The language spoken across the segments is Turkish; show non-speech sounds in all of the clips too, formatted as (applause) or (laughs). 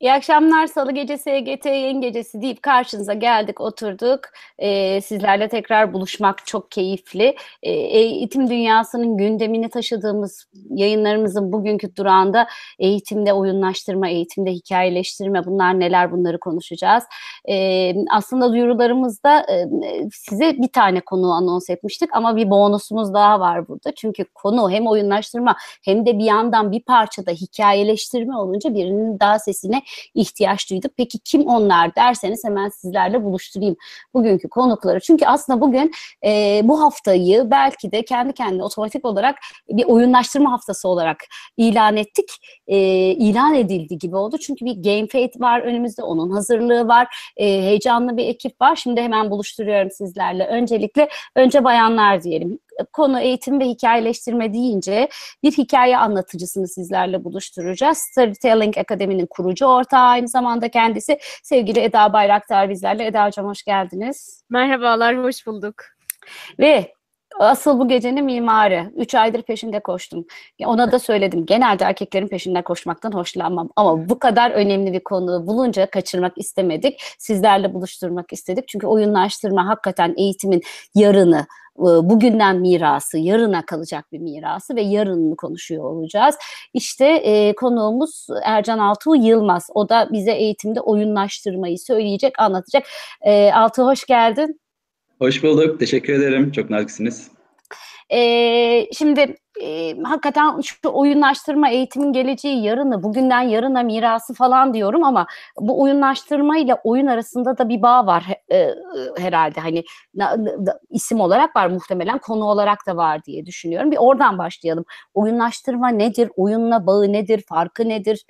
İyi akşamlar. Salı gecesi EGT yayın gecesi deyip karşınıza geldik, oturduk. Ee, sizlerle tekrar buluşmak çok keyifli. Ee, eğitim dünyasının gündemini taşıdığımız yayınlarımızın bugünkü durağında eğitimde oyunlaştırma, eğitimde hikayeleştirme bunlar neler bunları konuşacağız. Ee, aslında duyurularımızda e, size bir tane konu anons etmiştik ama bir bonusumuz daha var burada. Çünkü konu hem oyunlaştırma hem de bir yandan bir parçada hikayeleştirme olunca birinin daha sesine ihtiyaç duyduk. Peki kim onlar derseniz hemen sizlerle buluşturayım bugünkü konukları. Çünkü aslında bugün e, bu haftayı belki de kendi kendine otomatik olarak bir oyunlaştırma haftası olarak ilan ettik. E, ilan edildi gibi oldu. Çünkü bir Game Fate var önümüzde. Onun hazırlığı var. E, heyecanlı bir ekip var. Şimdi hemen buluşturuyorum sizlerle. Öncelikle önce bayanlar diyelim konu eğitim ve hikayeleştirme deyince bir hikaye anlatıcısını sizlerle buluşturacağız. Storytelling Akademi'nin kurucu ortağı aynı zamanda kendisi sevgili Eda Bayraktar bizlerle. Eda Hocam hoş geldiniz. Merhabalar, hoş bulduk. Ve asıl bu gecenin mimarı. Üç aydır peşinde koştum. Ona da söyledim. Genelde erkeklerin peşinden koşmaktan hoşlanmam. Ama bu kadar önemli bir konu bulunca kaçırmak istemedik. Sizlerle buluşturmak istedik. Çünkü oyunlaştırma hakikaten eğitimin yarını, bugünden mirası, yarına kalacak bir mirası ve yarınını konuşuyor olacağız. İşte e, konuğumuz Ercan Altuğ Yılmaz. O da bize eğitimde oyunlaştırmayı söyleyecek, anlatacak. E, Altuğ hoş geldin. Hoş bulduk. Teşekkür ederim. Çok naziksiniz. Ee, şimdi e, hakikaten şu oyunlaştırma eğitimin geleceği yarını, bugünden yarına mirası falan diyorum ama bu oyunlaştırma ile oyun arasında da bir bağ var e, herhalde. Hani na, na, isim olarak var muhtemelen, konu olarak da var diye düşünüyorum. Bir oradan başlayalım. Oyunlaştırma nedir? Oyunla bağı nedir? Farkı nedir?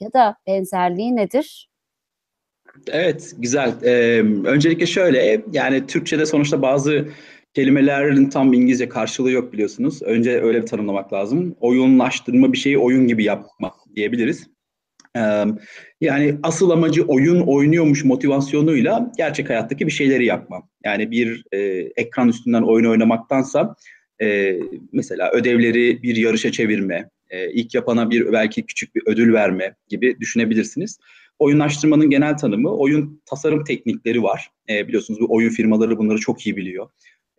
Ya da benzerliği nedir? Evet, güzel. Ee, öncelikle şöyle, yani Türkçe'de sonuçta bazı kelimelerin tam İngilizce karşılığı yok biliyorsunuz. Önce öyle bir tanımlamak lazım. Oyunlaştırma bir şeyi oyun gibi yapma diyebiliriz. Yani asıl amacı oyun oynuyormuş motivasyonuyla gerçek hayattaki bir şeyleri yapma. Yani bir e, ekran üstünden oyun oynamaktansa e, mesela ödevleri bir yarışa çevirme, e, ilk yapana bir belki küçük bir ödül verme gibi düşünebilirsiniz. Oyunlaştırmanın genel tanımı oyun tasarım teknikleri var. E, biliyorsunuz bu oyun firmaları bunları çok iyi biliyor.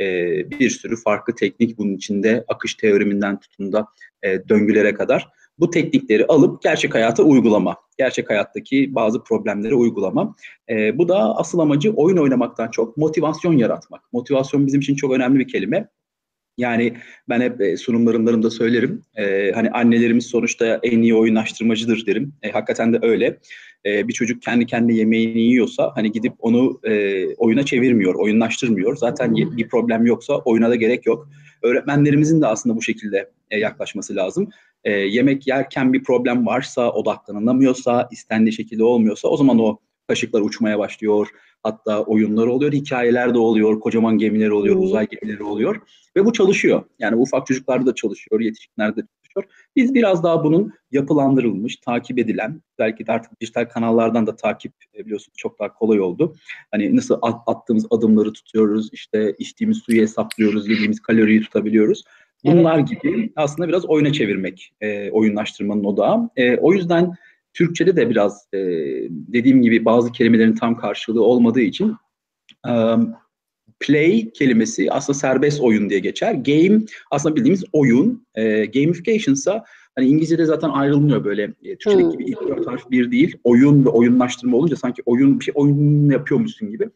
E, bir sürü farklı teknik bunun içinde akış teoreminden tutun da e, döngülere kadar. Bu teknikleri alıp gerçek hayata uygulama. Gerçek hayattaki bazı problemleri uygulama. E, bu da asıl amacı oyun oynamaktan çok motivasyon yaratmak. Motivasyon bizim için çok önemli bir kelime. Yani ben hep e, sunumlarımda söylerim. E, hani annelerimiz sonuçta en iyi oyunlaştırmacıdır derim. E, hakikaten de öyle. E, bir çocuk kendi kendi yemeğini yiyorsa hani gidip onu e, oyuna çevirmiyor, oyunlaştırmıyor. Zaten bir problem yoksa oyuna da gerek yok. Öğretmenlerimizin de aslında bu şekilde e, yaklaşması lazım. E, yemek yerken bir problem varsa, odaklanamıyorsa, istendiği şekilde olmuyorsa o zaman o kaşıklar uçmaya başlıyor. Hatta oyunlar oluyor, hikayeler de oluyor, kocaman gemiler oluyor, uzay gemileri oluyor. Ve bu çalışıyor. Yani ufak çocuklarda da çalışıyor, yetişkinlerde de çalışıyor. Biz biraz daha bunun yapılandırılmış, takip edilen, belki de artık dijital kanallardan da takip biliyorsunuz çok daha kolay oldu. Hani nasıl at, attığımız adımları tutuyoruz, işte içtiğimiz suyu hesaplıyoruz, yediğimiz kaloriyi tutabiliyoruz. Bunlar evet. gibi aslında biraz oyuna çevirmek, e, oyunlaştırmanın odağı. E, o yüzden Türkçe'de de biraz e, dediğim gibi bazı kelimelerin tam karşılığı olmadığı için um, play kelimesi aslında serbest oyun diye geçer. Game aslında bildiğimiz oyun. E, gamification ise hani İngilizce'de zaten ayrılmıyor böyle. E, Türkçedeki hmm. gibi ilk dört harf bir değil. Oyun ve oyunlaştırma olunca sanki oyun bir şey oyun yapıyormuşsun gibi.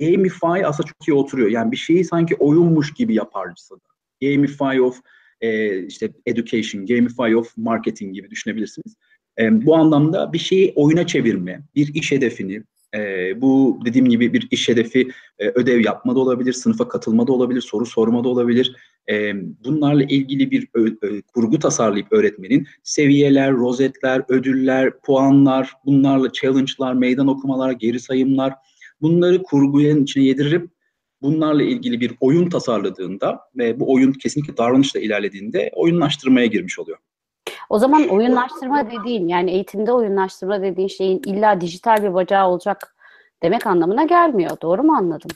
Gamify aslında çok iyi oturuyor. Yani bir şeyi sanki oyunmuş gibi yaparcısı da. Gamify of e, işte education, gamify of marketing gibi düşünebilirsiniz. E, bu anlamda bir şeyi oyuna çevirme, bir iş hedefini, e, bu dediğim gibi bir iş hedefi e, ödev yapma da olabilir, sınıfa katılma da olabilir, soru sorma da olabilir. E, bunlarla ilgili bir ö, ö, kurgu tasarlayıp öğretmenin seviyeler, rozetler, ödüller, puanlar, bunlarla challenge'lar, meydan okumalar, geri sayımlar bunları kurguyanın içine yedirip bunlarla ilgili bir oyun tasarladığında ve bu oyun kesinlikle davranışla ilerlediğinde oyunlaştırmaya girmiş oluyor. O zaman oyunlaştırma dediğin yani eğitimde oyunlaştırma dediğin şeyin illa dijital bir bacağı olacak demek anlamına gelmiyor. Doğru mu anladım?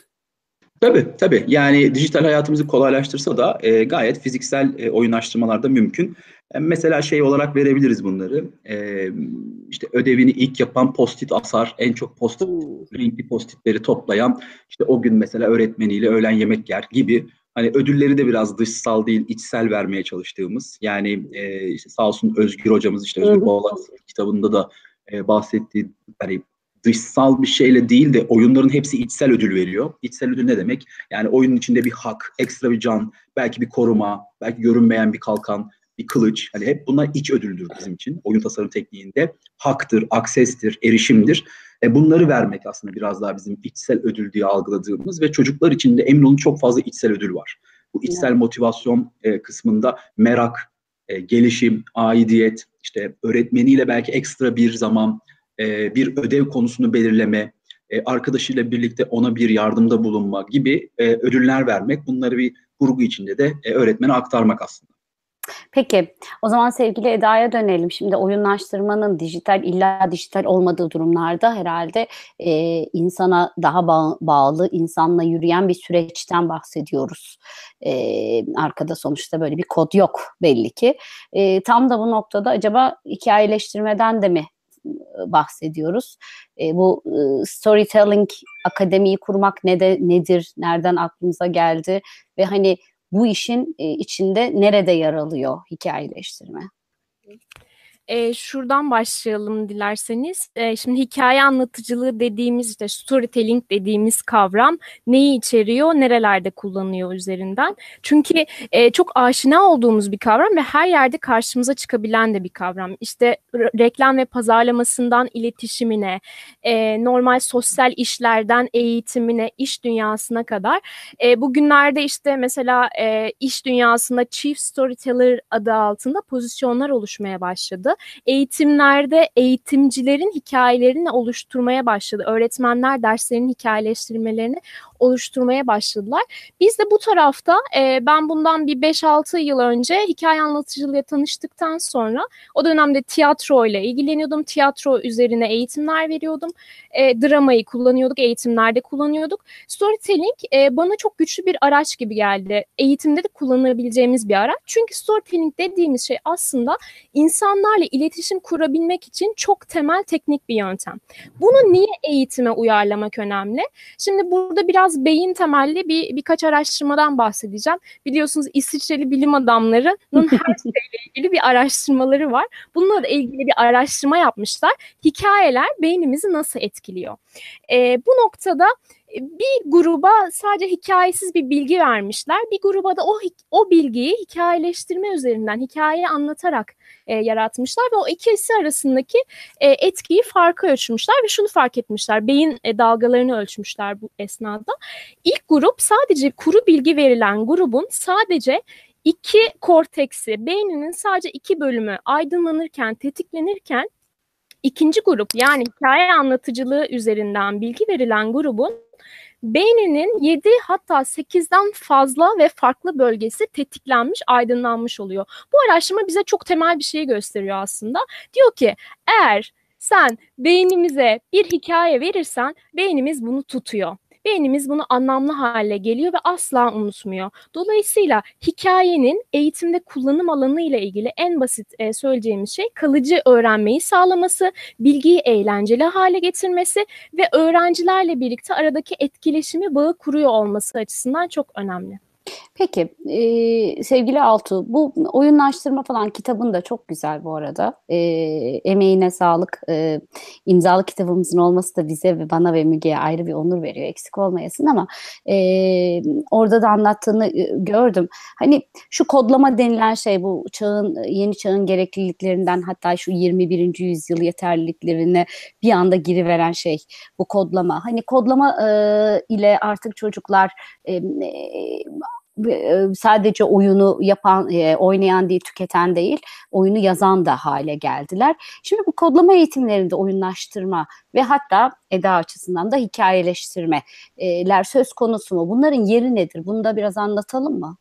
Tabii tabii. Yani dijital hayatımızı kolaylaştırsa da e, gayet fiziksel e, oyunlaştırmalar da mümkün. Mesela şey olarak verebiliriz bunları. İşte ödevini ilk yapan postit asar, en çok postit, renkli postitleri toplayan, işte o gün mesela öğretmeniyle öğlen yemek yer gibi hani ödülleri de biraz dışsal değil içsel vermeye çalıştığımız yani e, işte sağ olsun Özgür hocamız işte Özgür Boğalat kitabında da e, bahsettiği hani dışsal bir şeyle değil de oyunların hepsi içsel ödül veriyor. İçsel ödül ne demek? Yani oyunun içinde bir hak, ekstra bir can, belki bir koruma, belki görünmeyen bir kalkan, bir kılıç. Hani hep bunlar iç ödüldür bizim için. Oyun tasarım tekniğinde haktır, aksestir, erişimdir. E bunları vermek aslında biraz daha bizim içsel ödül diye algıladığımız ve çocuklar için de emin olun çok fazla içsel ödül var. Bu içsel motivasyon e, kısmında merak, e, gelişim, aidiyet, işte öğretmeniyle belki ekstra bir zaman e, bir ödev konusunu belirleme, e, arkadaşıyla birlikte ona bir yardımda bulunma gibi e, ödüller vermek, bunları bir kurgu içinde de e, öğretmene aktarmak aslında. Peki o zaman sevgili Eda'ya dönelim. Şimdi oyunlaştırmanın dijital illa dijital olmadığı durumlarda herhalde e, insana daha bağ, bağlı, insanla yürüyen bir süreçten bahsediyoruz. E, arkada sonuçta böyle bir kod yok belli ki. E, tam da bu noktada acaba hikayeleştirmeden de mi bahsediyoruz. E, bu e, storytelling akademiyi kurmak ne de nedir, nereden aklımıza geldi ve hani bu işin e, içinde nerede yer alıyor hikayeleştirme? E, şuradan başlayalım dilerseniz. E, şimdi hikaye anlatıcılığı dediğimiz işte storytelling dediğimiz kavram neyi içeriyor, nerelerde kullanıyor üzerinden. Çünkü e, çok aşina olduğumuz bir kavram ve her yerde karşımıza çıkabilen de bir kavram. İşte reklam ve pazarlamasından iletişimine, e, normal sosyal işlerden eğitimine, iş dünyasına kadar. E, bugünlerde işte mesela e, iş dünyasında Chief Storyteller adı altında pozisyonlar oluşmaya başladı eğitimlerde eğitimcilerin hikayelerini oluşturmaya başladı. Öğretmenler derslerin hikayeleştirmelerini oluşturmaya başladılar. Biz de bu tarafta e, ben bundan bir 5-6 yıl önce hikaye anlatıcılığıyla tanıştıktan sonra o dönemde tiyatro ile ilgileniyordum. Tiyatro üzerine eğitimler veriyordum. E, dramayı kullanıyorduk, eğitimlerde kullanıyorduk. Storytelling e, bana çok güçlü bir araç gibi geldi. Eğitimde de kullanabileceğimiz bir araç. Çünkü storytelling dediğimiz şey aslında insanlarla iletişim kurabilmek için çok temel teknik bir yöntem. Bunu niye eğitime uyarlamak önemli? Şimdi burada biraz beyin temelli bir birkaç araştırmadan bahsedeceğim. Biliyorsunuz İsviçreli bilim adamlarının (laughs) her şeyle ilgili bir araştırmaları var. Bununla da ilgili bir araştırma yapmışlar. Hikayeler beynimizi nasıl etkiliyor? Ee, bu noktada bir gruba sadece hikayesiz bir bilgi vermişler. Bir gruba da o o bilgiyi hikayeleştirme üzerinden, hikayeyi anlatarak e, yaratmışlar ve o ikisi arasındaki e, etkiyi farkı ölçmüşler ve şunu fark etmişler. Beyin e, dalgalarını ölçmüşler bu esnada. İlk grup sadece kuru bilgi verilen grubun sadece iki korteksi, beyninin sadece iki bölümü aydınlanırken, tetiklenirken ikinci grup yani hikaye anlatıcılığı üzerinden bilgi verilen grubun beyninin 7 hatta 8'den fazla ve farklı bölgesi tetiklenmiş, aydınlanmış oluyor. Bu araştırma bize çok temel bir şey gösteriyor aslında. Diyor ki eğer sen beynimize bir hikaye verirsen beynimiz bunu tutuyor beynimiz bunu anlamlı hale geliyor ve asla unutmuyor. Dolayısıyla hikayenin eğitimde kullanım alanı ile ilgili en basit e, söyleyeceğimiz şey kalıcı öğrenmeyi sağlaması, bilgiyi eğlenceli hale getirmesi ve öğrencilerle birlikte aradaki etkileşimi bağı kuruyor olması açısından çok önemli. Peki e, sevgili Altu bu oyunlaştırma falan kitabın da çok güzel bu arada. E, emeğine sağlık. E, imzalı kitabımızın olması da bize ve bana ve Müge'ye ayrı bir onur veriyor. Eksik olmayasın ama e, orada da anlattığını gördüm. Hani şu kodlama denilen şey bu çağın yeni çağın gerekliliklerinden hatta şu 21. yüzyıl yeterliliklerine bir anda giriveren şey bu kodlama. Hani kodlama e, ile artık çocuklar e, sadece oyunu yapan, oynayan değil, tüketen değil, oyunu yazan da hale geldiler. Şimdi bu kodlama eğitimlerinde oyunlaştırma ve hatta eda açısından da hikayeleştirmeler söz konusu mu? Bunların yeri nedir? Bunu da biraz anlatalım mı?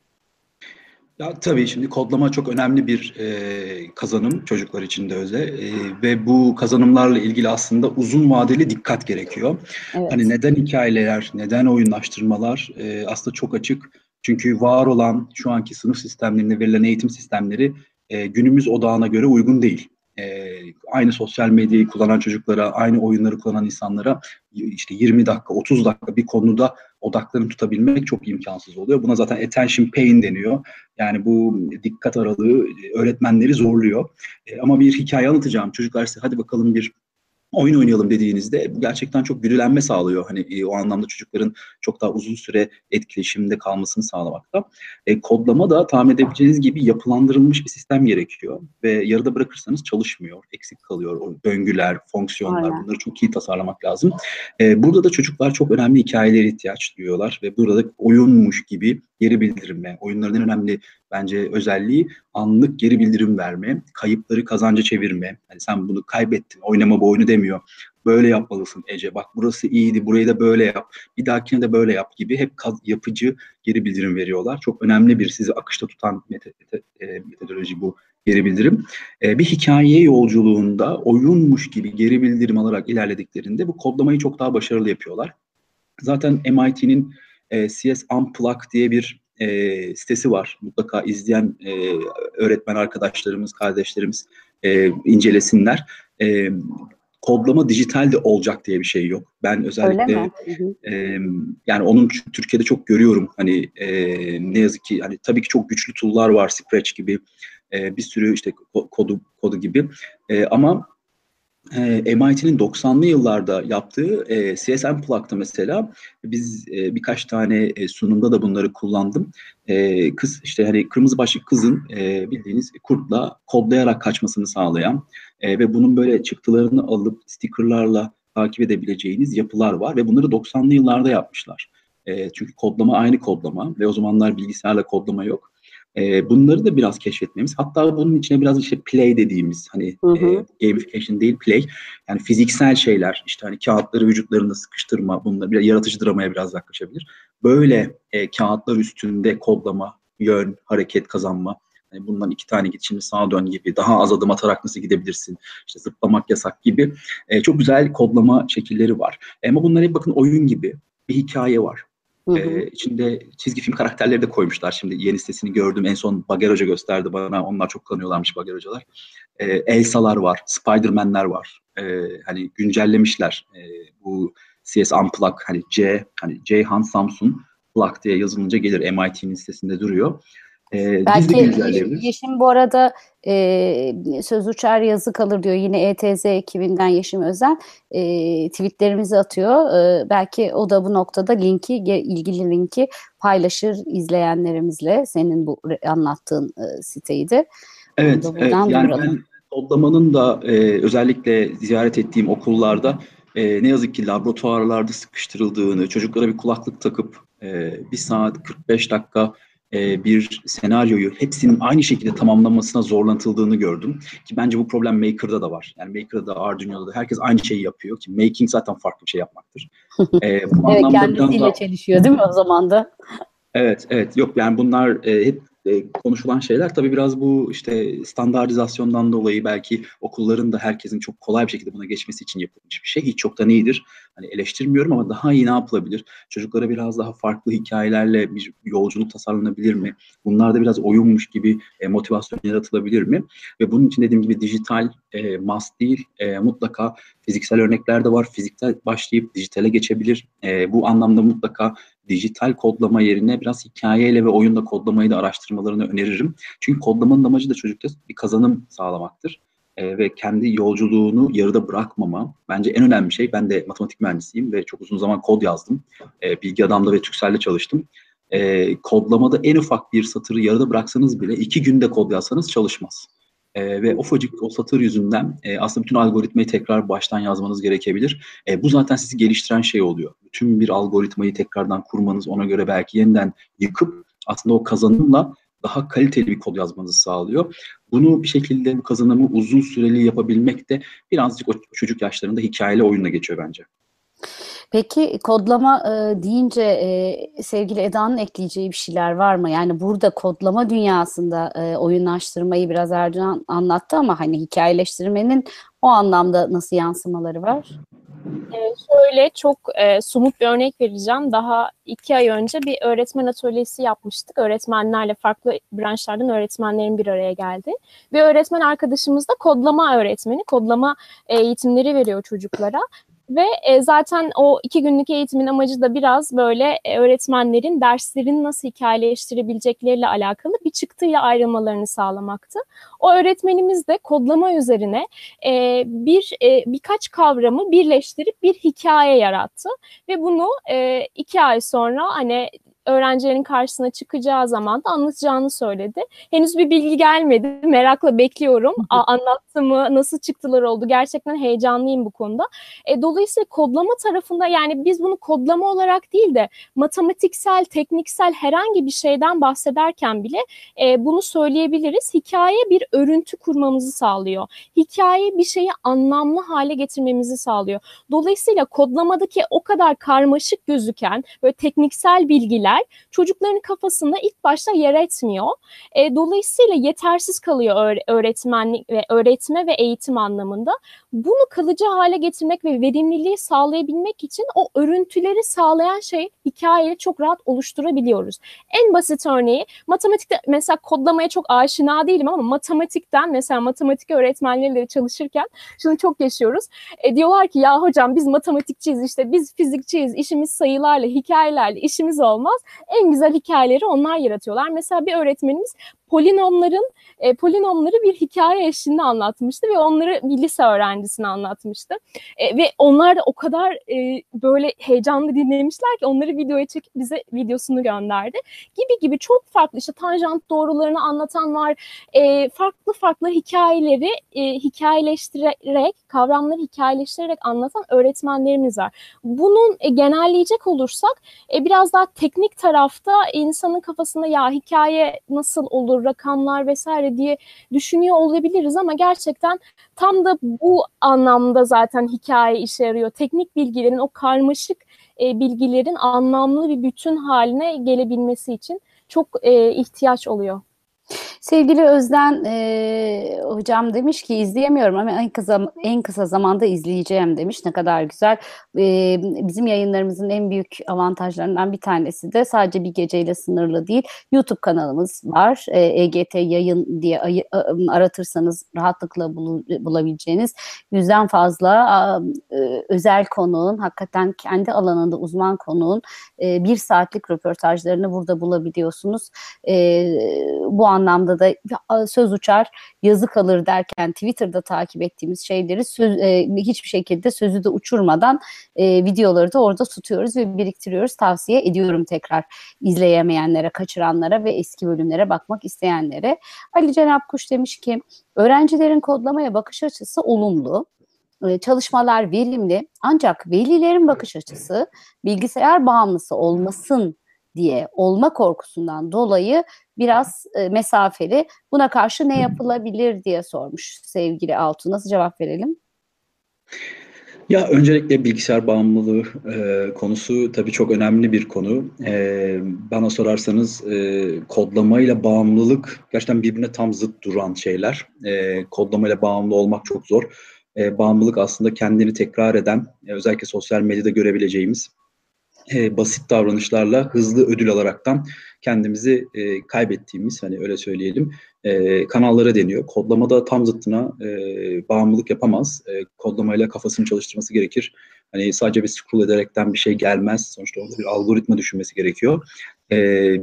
Ya tabii şimdi kodlama çok önemli bir e, kazanım çocuklar için de özel e, ve bu kazanımlarla ilgili aslında uzun vadeli dikkat gerekiyor. Evet. Hani neden hikayeler, neden oyunlaştırmalar e, aslında çok açık çünkü var olan şu anki sınıf sistemlerinde verilen eğitim sistemleri e, günümüz odağına göre uygun değil. E, aynı sosyal medyayı kullanan çocuklara, aynı oyunları kullanan insanlara işte 20 dakika, 30 dakika bir konuda odaklarını tutabilmek çok imkansız oluyor. Buna zaten attention pain deniyor. Yani bu dikkat aralığı öğretmenleri zorluyor. E, ama bir hikaye anlatacağım. Çocuklar size hadi bakalım bir oyun oynayalım dediğinizde bu gerçekten çok güdülenme sağlıyor. Hani e, o anlamda çocukların çok daha uzun süre etkileşimde kalmasını sağlamakta. E, kodlama da tahmin edebileceğiniz gibi yapılandırılmış bir sistem gerekiyor ve yarıda bırakırsanız çalışmıyor, eksik kalıyor. O döngüler, fonksiyonlar Aynen. bunları çok iyi tasarlamak lazım. E, burada da çocuklar çok önemli hikayelere ihtiyaç duyuyorlar ve burada da oyunmuş gibi geri bildirilme, oyunların en önemli bence özelliği anlık geri bildirim verme, kayıpları kazanca çevirme. Hani sen bunu kaybettin, oynama bu oyunu demiyor. Böyle yapmalısın Ece. Bak burası iyiydi, burayı da böyle yap. Bir dahakine de böyle yap gibi hep yapıcı geri bildirim veriyorlar. Çok önemli bir sizi akışta tutan mete- e, metodoloji bu geri bildirim. E, bir hikaye yolculuğunda oyunmuş gibi geri bildirim alarak ilerlediklerinde bu kodlamayı çok daha başarılı yapıyorlar. Zaten MIT'nin e, CS Unplug diye bir e, sitesi var. Mutlaka izleyen e, öğretmen arkadaşlarımız, kardeşlerimiz e, incelesinler. E, kodlama dijital de olacak diye bir şey yok. Ben özellikle e, yani onun Türkiye'de çok görüyorum. Hani e, ne yazık ki hani tabii ki çok güçlü tool'lar var, Scratch gibi e, bir sürü işte ko- kodu kodu gibi. E, ama e, MIT'nin 90'lı yıllarda yaptığı e, CS Unplugged'da mesela biz e, birkaç tane e, sunumda da bunları kullandım. E, kız işte hani kırmızı başlık kızın e, bildiğiniz kurtla kodlayarak kaçmasını sağlayan e, ve bunun böyle çıktılarını alıp stickerlarla takip edebileceğiniz yapılar var ve bunları 90'lı yıllarda yapmışlar. E, çünkü kodlama aynı kodlama ve o zamanlar bilgisayarla kodlama yok. E, bunları da biraz keşfetmemiz. Hatta bunun içine biraz işte play dediğimiz hani Hı hı. e, gamification değil play. Yani fiziksel şeyler işte hani kağıtları vücutlarında sıkıştırma bunlar biraz yaratıcı dramaya biraz yaklaşabilir. Böyle e, kağıtlar üstünde kodlama, yön, hareket kazanma. Hani bundan iki tane git şimdi sağa dön gibi daha az adım atarak nasıl gidebilirsin işte zıplamak yasak gibi e, çok güzel kodlama şekilleri var. Ama bunlar hep bakın oyun gibi bir hikaye var. Hı hı. Ee, içinde çizgi film karakterleri de koymuşlar. Şimdi yeni sitesini gördüm. En son Bager Hoca gösterdi bana. Onlar çok kullanıyorlarmış Bager Hocalar. Ee, Elsa'lar var. Spider-Man'ler var. Ee, hani güncellemişler. Ee, bu CS Unplug hani C hani Ceyhan Samsun Plug diye yazılınca gelir. MIT'nin sitesinde duruyor. Ee, biz de Belki güncelleyebiliriz. Yeşim bu arada e, söz uçar yazı kalır diyor. Yine ETZ ekibinden Yeşim Özen e, tweetlerimizi atıyor. E, belki o da bu noktada linki ilgili linki paylaşır izleyenlerimizle. Senin bu anlattığın e, siteyi de. Evet, evet. Yani duyuralım. ben kodlamanın da e, özellikle ziyaret ettiğim okullarda e, ne yazık ki laboratuvarlarda sıkıştırıldığını, çocuklara bir kulaklık takıp e, bir saat 45 dakika e, bir senaryoyu hepsinin aynı şekilde tamamlamasına zorlatıldığını gördüm. Ki bence bu problem Maker'da da var. Yani Maker'da da Arduino'da da herkes aynı şeyi yapıyor ki making zaten farklı bir şey yapmaktır. (laughs) E, bu Evet kendisiyle daha- çelişiyor değil mi o zaman da? Evet, evet. Yok yani bunlar e, hep e, konuşulan şeyler. Tabii biraz bu işte standartizasyondan dolayı belki okulların da herkesin çok kolay bir şekilde buna geçmesi için yapılmış bir şey. Hiç çoktan iyidir. Hani eleştirmiyorum ama daha iyi ne yapılabilir? Çocuklara biraz daha farklı hikayelerle bir yolculuk tasarlanabilir mi? Bunlar da biraz oyunmuş gibi e, motivasyon yaratılabilir mi? Ve bunun için dediğim gibi dijital e, must değil, e, mutlaka fiziksel örnekler de var. Fiziksel başlayıp dijitale geçebilir. E, bu anlamda mutlaka dijital kodlama yerine biraz hikayeyle ve oyunda kodlamayı da araştırmalarını öneririm. Çünkü kodlamanın amacı da çocukta bir kazanım sağlamaktır. Ee, ve kendi yolculuğunu yarıda bırakmama bence en önemli şey. Ben de matematik mühendisiyim ve çok uzun zaman kod yazdım. Ee, Bilgi Adam'da ve Türkcell'de çalıştım. Ee, kodlamada en ufak bir satırı yarıda bıraksanız bile iki günde kod yazsanız çalışmaz. Ee, ve ufacık o satır yüzünden e, aslında bütün algoritmayı tekrar baştan yazmanız gerekebilir. E, bu zaten sizi geliştiren şey oluyor. Bütün bir algoritmayı tekrardan kurmanız, ona göre belki yeniden yıkıp aslında o kazanımla daha kaliteli bir kod yazmanızı sağlıyor. Bunu bir şekilde bu kazanımı uzun süreli yapabilmek de birazcık o çocuk yaşlarında hikayeyle oyunla geçiyor bence. Peki kodlama e, deyince e, sevgili Eda'nın ekleyeceği bir şeyler var mı? Yani burada kodlama dünyasında e, oyunlaştırmayı biraz Erdoğan anlattı ama hani hikayeleştirmenin o anlamda nasıl yansımaları var? Ee, şöyle çok e, somut bir örnek vereceğim. Daha iki ay önce bir öğretmen atölyesi yapmıştık. Öğretmenlerle farklı branşlardan öğretmenlerin bir araya geldi. Ve öğretmen arkadaşımız da kodlama öğretmeni. Kodlama eğitimleri veriyor çocuklara. Ve e, zaten o iki günlük eğitimin amacı da biraz böyle e, öğretmenlerin derslerini nasıl hikayeleştirebilecekleriyle alakalı bir çıktıyla ayrılmalarını sağlamaktı. O öğretmenimiz de kodlama üzerine e, bir e, birkaç kavramı birleştirip bir hikaye yarattı ve bunu e, iki ay sonra hani öğrencilerin karşısına çıkacağı zaman da anlatacağını söyledi. Henüz bir bilgi gelmedi. Merakla bekliyorum. A, anlattı mı? Nasıl çıktılar oldu? Gerçekten heyecanlıyım bu konuda. E, dolayısıyla kodlama tarafında yani biz bunu kodlama olarak değil de matematiksel, tekniksel herhangi bir şeyden bahsederken bile e, bunu söyleyebiliriz. Hikaye bir örüntü kurmamızı sağlıyor. Hikaye bir şeyi anlamlı hale getirmemizi sağlıyor. Dolayısıyla kodlamadaki o kadar karmaşık gözüken böyle tekniksel bilgiler çocukların kafasında ilk başta yer etmiyor. E, dolayısıyla yetersiz kalıyor öğretmenlik ve öğretme ve eğitim anlamında. Bunu kalıcı hale getirmek ve verimliliği sağlayabilmek için o örüntüleri sağlayan şey hikayeyi çok rahat oluşturabiliyoruz. En basit örneği matematikte mesela kodlamaya çok aşina değilim ama matematikten mesela matematik öğretmenleriyle çalışırken şunu çok yaşıyoruz. E, diyorlar ki ya hocam biz matematikçiyiz işte biz fizikçiyiz işimiz sayılarla hikayelerle işimiz olmaz en güzel hikayeleri onlar yaratıyorlar. Mesela bir öğretmenimiz polinomların e, polinomları bir hikaye eşliğinde anlatmıştı ve onları bir lise öğrencisine anlatmıştı. E, ve onlar da o kadar e, böyle heyecanlı dinlemişler ki onları videoya çekip bize videosunu gönderdi. Gibi gibi çok farklı işte tanjant doğrularını anlatan var. E, farklı farklı hikayeleri e, hikayeleştirerek, kavramları hikayeleştirerek anlatan öğretmenlerimiz var. Bunun e, genelleyecek olursak e, biraz daha teknik tarafta insanın kafasında ya hikaye nasıl olur, rakamlar vesaire diye düşünüyor olabiliriz ama gerçekten tam da bu anlamda zaten hikaye işe yarıyor. Teknik bilgilerin o karmaşık e, bilgilerin anlamlı bir bütün haline gelebilmesi için çok e, ihtiyaç oluyor. Sevgili Özden e, hocam demiş ki izleyemiyorum ama en kısa en kısa zamanda izleyeceğim demiş. Ne kadar güzel. E, bizim yayınlarımızın en büyük avantajlarından bir tanesi de sadece bir geceyle sınırlı değil. YouTube kanalımız var. E, EGT yayın diye ay, aratırsanız rahatlıkla bul, bulabileceğiniz yüzden fazla e, özel konuğun hakikaten kendi alanında uzman konuğun e, bir saatlik röportajlarını burada bulabiliyorsunuz. E, bu anlamda da söz uçar, yazı kalır derken Twitter'da takip ettiğimiz şeyleri söz, e, hiçbir şekilde sözü de uçurmadan e, videoları da orada tutuyoruz ve biriktiriyoruz. Tavsiye ediyorum tekrar izleyemeyenlere, kaçıranlara ve eski bölümlere bakmak isteyenlere. Ali Cenap Kuş demiş ki öğrencilerin kodlamaya bakış açısı olumlu çalışmalar verimli ancak velilerin bakış açısı bilgisayar bağımlısı olmasın diye olma korkusundan dolayı biraz e, mesafeli. Buna karşı ne yapılabilir diye sormuş sevgili Altu. Nasıl cevap verelim? Ya öncelikle bilgisayar bağımlılığı e, konusu tabii çok önemli bir konu. E, bana sorarsanız e, kodlamayla bağımlılık gerçekten birbirine tam zıt duran şeyler. E, kodlamayla bağımlı olmak çok zor. E, bağımlılık aslında kendini tekrar eden, e, özellikle sosyal medyada görebileceğimiz e, basit davranışlarla hızlı ödül alaraktan kendimizi e, kaybettiğimiz hani öyle söyleyelim e, kanallara deniyor. Kodlamada tam zıttına e, bağımlılık yapamaz. E, kodlamayla kafasını çalıştırması gerekir. Hani sadece bir scroll ederekten bir şey gelmez. Sonuçta orada bir algoritma düşünmesi gerekiyor. E,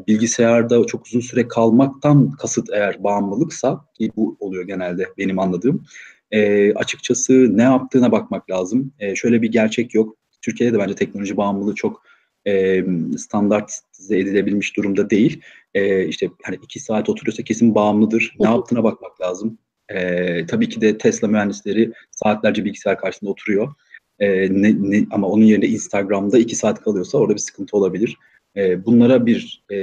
bilgisayarda çok uzun süre kalmaktan kasıt eğer bağımlılıksa ki bu oluyor genelde benim anladığım. E, açıkçası ne yaptığına bakmak lazım. E, şöyle bir gerçek yok. Türkiye'de de bence teknoloji bağımlılığı çok e, standartize edilebilmiş durumda değil. E, işte hani iki saat oturuyorsa kesin bağımlıdır. Ne yaptığına bakmak lazım. E, tabii ki de Tesla mühendisleri saatlerce bilgisayar karşısında oturuyor. E, ne, ne, ama onun yerine Instagram'da iki saat kalıyorsa orada bir sıkıntı olabilir. E, bunlara bir e,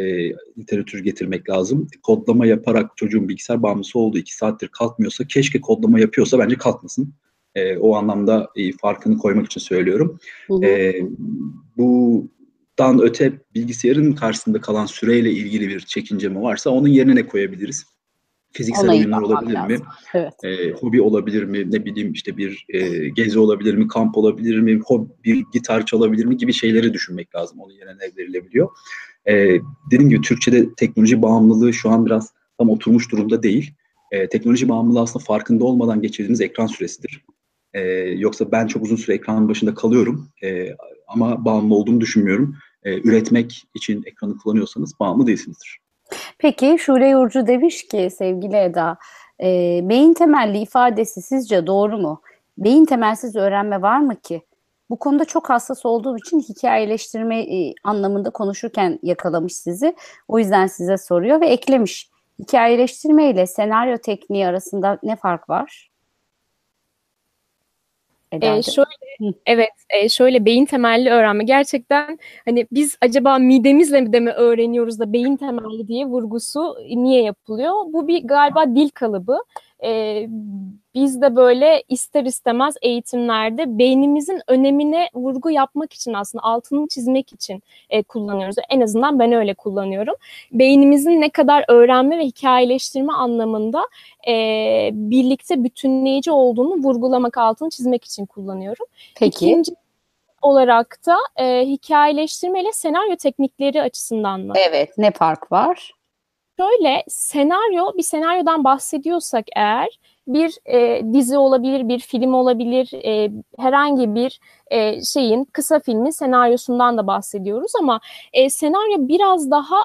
literatür getirmek lazım. Kodlama yaparak çocuğun bilgisayar bağımlısı olduğu iki saattir kalkmıyorsa keşke kodlama yapıyorsa bence kalkmasın. E, o anlamda e, farkını koymak için söylüyorum. Hı hı. E, bu dan öte bilgisayarın karşısında kalan süreyle ilgili bir çekince mi varsa onun yerine ne koyabiliriz? Fiziksel Ona oyunlar olabilir mi? lazım. Evet. E, hobi olabilir mi? Ne bileyim işte bir e, gezi olabilir mi? Kamp olabilir mi? Hobi, bir gitar çalabilir mi? Gibi şeyleri düşünmek lazım. Onun yerine ne verilebiliyor. E, dediğim gibi Türkçe'de teknoloji bağımlılığı şu an biraz tam oturmuş durumda değil. E, teknoloji bağımlılığı aslında farkında olmadan geçirdiğimiz ekran süresidir. E, yoksa ben çok uzun süre ekran başında kalıyorum e, ama bağımlı olduğumu düşünmüyorum. E, üretmek için ekranı kullanıyorsanız bağımlı değilsinizdir. Peki Şule Yurcu demiş ki sevgili Eda, e, beyin temelli ifadesi sizce doğru mu? Beyin temelsiz öğrenme var mı ki? Bu konuda çok hassas olduğum için hikayeleştirme e, anlamında konuşurken yakalamış sizi. O yüzden size soruyor ve eklemiş. Hikayeleştirme ile senaryo tekniği arasında ne fark var? Ee, şöyle, evet, e, şöyle beyin temelli öğrenme gerçekten hani biz acaba midemizle mi de mi öğreniyoruz da beyin temelli diye vurgusu niye yapılıyor? Bu bir galiba dil kalıbı. Ee, biz de böyle ister istemez eğitimlerde beynimizin önemine vurgu yapmak için aslında altını çizmek için e, kullanıyoruz. En azından ben öyle kullanıyorum. Beynimizin ne kadar öğrenme ve hikayeleştirme anlamında e, birlikte bütünleyici olduğunu vurgulamak, altını çizmek için kullanıyorum. Peki. İkinci olarak da e, hikayeleştirme ile senaryo teknikleri açısından mı? Evet, ne fark var? Şöyle senaryo, bir senaryodan bahsediyorsak eğer bir e, dizi olabilir, bir film olabilir, e, herhangi bir e, şeyin kısa filmin senaryosundan da bahsediyoruz ama e, senaryo biraz daha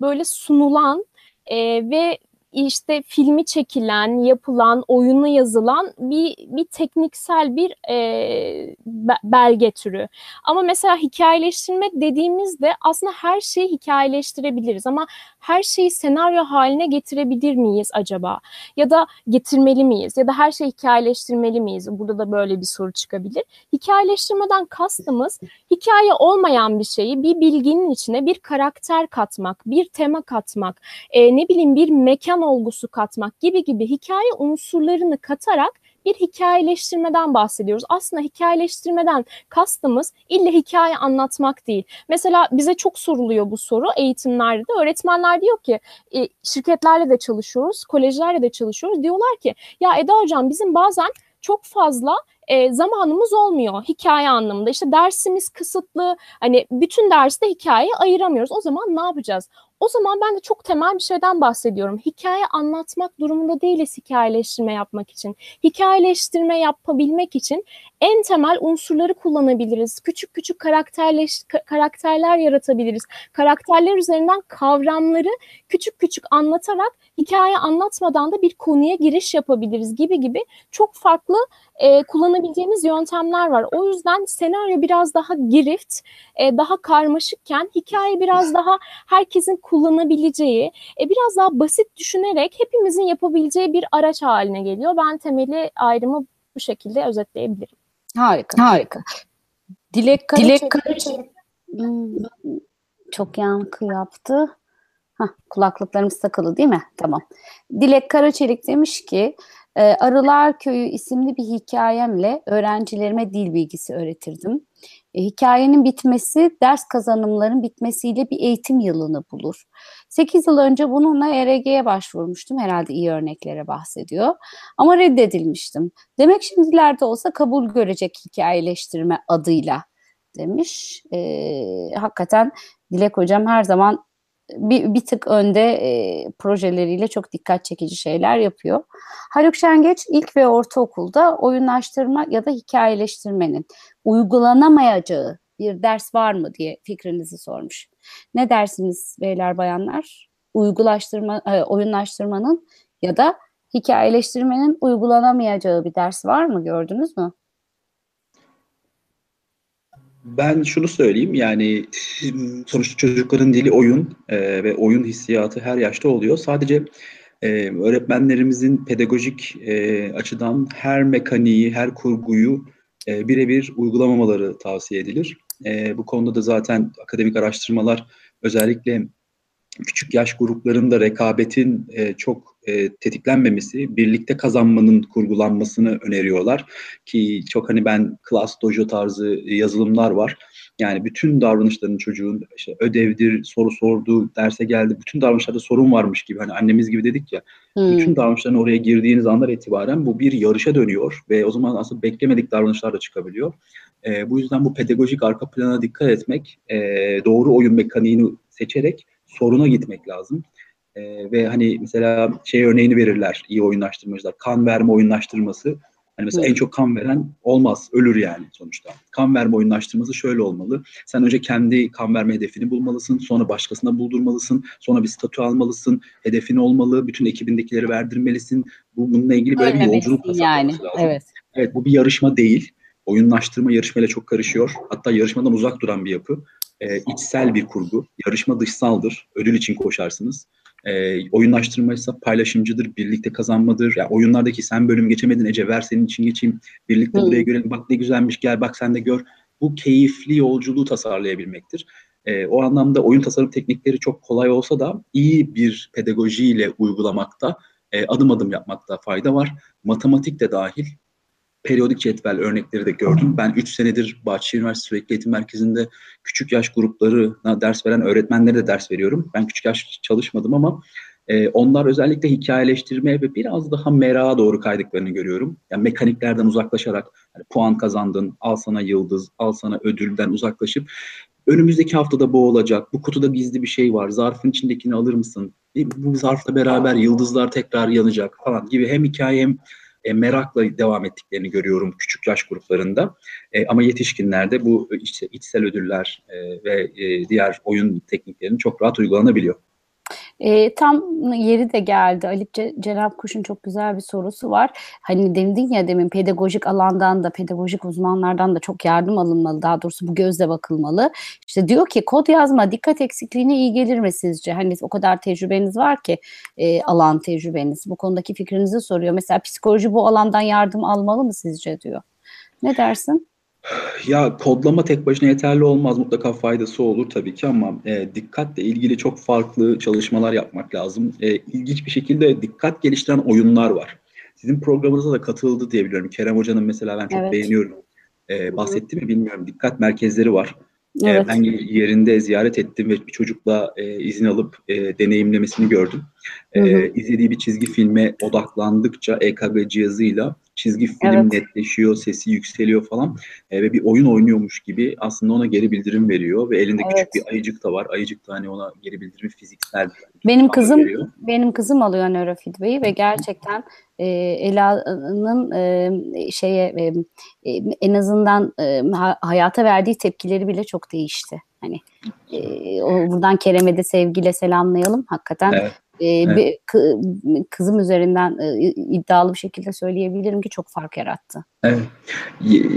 böyle sunulan e, ve işte filmi çekilen, yapılan, oyunu yazılan bir bir tekniksel bir e, belge türü. Ama mesela hikayeleştirme dediğimizde aslında her şeyi hikayeleştirebiliriz ama her şeyi senaryo haline getirebilir miyiz acaba? Ya da getirmeli miyiz? Ya da her şeyi hikayeleştirmeli miyiz? Burada da böyle bir soru çıkabilir. Hikayeleştirmeden kastımız hikaye olmayan bir şeyi bir bilginin içine bir karakter katmak, bir tema katmak, e, ne bileyim bir mekan olgusu katmak gibi gibi hikaye unsurlarını katarak bir hikayeleştirmeden bahsediyoruz. Aslında hikayeleştirmeden kastımız ille hikaye anlatmak değil. Mesela bize çok soruluyor bu soru eğitimlerde de. Öğretmenler diyor ki e, şirketlerle de çalışıyoruz, kolejlerle de çalışıyoruz. Diyorlar ki ya Eda hocam bizim bazen çok fazla e, zamanımız olmuyor hikaye anlamında. İşte dersimiz kısıtlı. Hani bütün derste hikaye ayıramıyoruz. O zaman ne yapacağız? O zaman ben de çok temel bir şeyden bahsediyorum. Hikaye anlatmak durumunda değiliz hikayeleştirme yapmak için. Hikayeleştirme yapabilmek için en temel unsurları kullanabiliriz. Küçük küçük karakterleş, karakterler yaratabiliriz. Karakterler üzerinden kavramları küçük küçük anlatarak hikaye anlatmadan da bir konuya giriş yapabiliriz gibi gibi çok farklı e, kullanabileceğimiz yöntemler var. O yüzden senaryo biraz daha girift, e, daha karmaşıkken hikaye biraz daha herkesin kullanabileceği, e, biraz daha basit düşünerek hepimizin yapabileceği bir araç haline geliyor. Ben temeli ayrımı bu şekilde özetleyebilirim. Harika, harika. Dilek Karaçelik. Dilek Karaçelik. Hmm, çok yankı yaptı. Hah, kulaklıklarımız takılı değil mi? Tamam. Dilek Karaçelik demiş ki e, Arılar Köyü isimli bir hikayemle öğrencilerime dil bilgisi öğretirdim. E, hikayenin bitmesi ders kazanımların bitmesiyle bir eğitim yılını bulur. 8 yıl önce bununla ERG'ye başvurmuştum. Herhalde iyi örneklere bahsediyor. Ama reddedilmiştim. Demek şimdilerde olsa kabul görecek hikayeleştirme adıyla demiş. E, hakikaten Dilek Hocam her zaman bir, bir tık önde e, projeleriyle çok dikkat çekici şeyler yapıyor. Haluk Şengeç ilk ve ortaokulda oyunlaştırma ya da hikayeleştirmenin uygulanamayacağı bir ders var mı diye fikrinizi sormuş. Ne dersiniz beyler bayanlar? Uygulaştırma, e, oyunlaştırmanın ya da hikayeleştirmenin uygulanamayacağı bir ders var mı gördünüz mü? Ben şunu söyleyeyim yani sonuçta çocukların dili oyun e, ve oyun hissiyatı her yaşta oluyor. Sadece e, öğretmenlerimizin pedagojik e, açıdan her mekaniği, her kurguyu e, birebir uygulamamaları tavsiye edilir. E, bu konuda da zaten akademik araştırmalar özellikle küçük yaş gruplarında rekabetin e, çok e, tetiklenmemesi, birlikte kazanmanın kurgulanmasını öneriyorlar. Ki çok hani ben class dojo tarzı yazılımlar var. Yani bütün davranışların çocuğun işte ödevdir, soru sordu, derse geldi. Bütün davranışlarda sorun varmış gibi. Hani annemiz gibi dedik ya. Hmm. Bütün davranışların oraya girdiğiniz anlar itibaren bu bir yarışa dönüyor ve o zaman aslında beklemedik davranışlar da çıkabiliyor. E, bu yüzden bu pedagojik arka plana dikkat etmek, e, doğru oyun mekaniğini seçerek soruna gitmek lazım. E, ve hani mesela şey örneğini verirler iyi oyunlaştırmacılar. Kan verme oyunlaştırması. Hani mesela Hı. en çok kan veren olmaz, ölür yani sonuçta. Kan verme oyunlaştırması şöyle olmalı. Sen önce kendi kan verme hedefini bulmalısın, sonra başkasına buldurmalısın, sonra bir statü almalısın, hedefin olmalı, bütün ekibindekileri verdirmelisin. Bu bununla ilgili böyle bir yolculuk yani. lazım. Evet. Evet, bu bir yarışma değil oyunlaştırma yarışmayla çok karışıyor. Hatta yarışmadan uzak duran bir yapı. E, içsel bir kurgu. Yarışma dışsaldır. Ödül için koşarsınız. E, oyunlaştırma ise paylaşımcıdır, birlikte kazanmadır. Yani oyunlardaki sen bölüm geçemedin Ece ver senin için geçeyim. Birlikte hmm. buraya görelim. Bak ne güzelmiş gel bak sen de gör. Bu keyifli yolculuğu tasarlayabilmektir. E, o anlamda oyun tasarım teknikleri çok kolay olsa da iyi bir pedagojiyle uygulamakta, e, adım adım yapmakta fayda var. Matematik de dahil periyodik cetvel örnekleri de gördüm. Ben 3 senedir Bahçeşehir Üniversitesi Sürekli Eğitim Merkezi'nde küçük yaş gruplarına ders veren öğretmenlere de ders veriyorum. Ben küçük yaş çalışmadım ama e, onlar özellikle hikayeleştirmeye ve biraz daha merağa doğru kaydıklarını görüyorum. Yani mekaniklerden uzaklaşarak yani puan kazandın, al sana yıldız, al sana ödülden uzaklaşıp önümüzdeki haftada bu olacak, bu kutuda gizli bir şey var, zarfın içindekini alır mısın, bu zarfla beraber yıldızlar tekrar yanacak falan gibi hem hikaye hem e, merakla devam ettiklerini görüyorum küçük yaş gruplarında. E, ama yetişkinlerde bu işte içsel ödüller e, ve e, diğer oyun tekniklerinin çok rahat uygulanabiliyor. E, tam yeri de geldi. Ali Cenab Kuş'un çok güzel bir sorusu var. Hani demdin ya demin pedagojik alandan da pedagojik uzmanlardan da çok yardım alınmalı. Daha doğrusu bu gözle bakılmalı. İşte diyor ki kod yazma dikkat eksikliğine iyi gelir mi sizce? Hani o kadar tecrübeniz var ki e, alan tecrübeniz. Bu konudaki fikrinizi soruyor. Mesela psikoloji bu alandan yardım almalı mı sizce diyor. Ne dersin? Ya kodlama tek başına yeterli olmaz. Mutlaka faydası olur tabii ki ama e, dikkatle ilgili çok farklı çalışmalar yapmak lazım. E, ilginç bir şekilde dikkat geliştiren oyunlar var. Sizin programınıza da katıldı diye biliyorum. Kerem Hoca'nın mesela ben çok evet. beğeniyorum. E, bahsetti mi bilmiyorum. Dikkat merkezleri var. E, evet. E, ben yerinde ziyaret ettim ve bir çocukla e, izin alıp e, deneyimlemesini gördüm. E, hı hı. izlediği bir çizgi filme odaklandıkça EKG cihazıyla çizgi film evet. netleşiyor, sesi yükseliyor falan e, ve bir oyun oynuyormuş gibi aslında ona geri bildirim veriyor ve elinde evet. küçük bir ayıcık da var. Ayıcık da hani ona geri bildirimi fiziksel. Benim kızım veriyor. benim kızım alıyor nörofeedback'i ve gerçekten e, Ela'nın e, şeye e, e, en azından e, hayata verdiği tepkileri bile çok değişti. Hani e, o buradan Kerem'e de sevgiyle selamlayalım. Hakikaten evet. E, evet. bir, kızım üzerinden e, iddialı bir şekilde söyleyebilirim ki çok fark yarattı. Evet.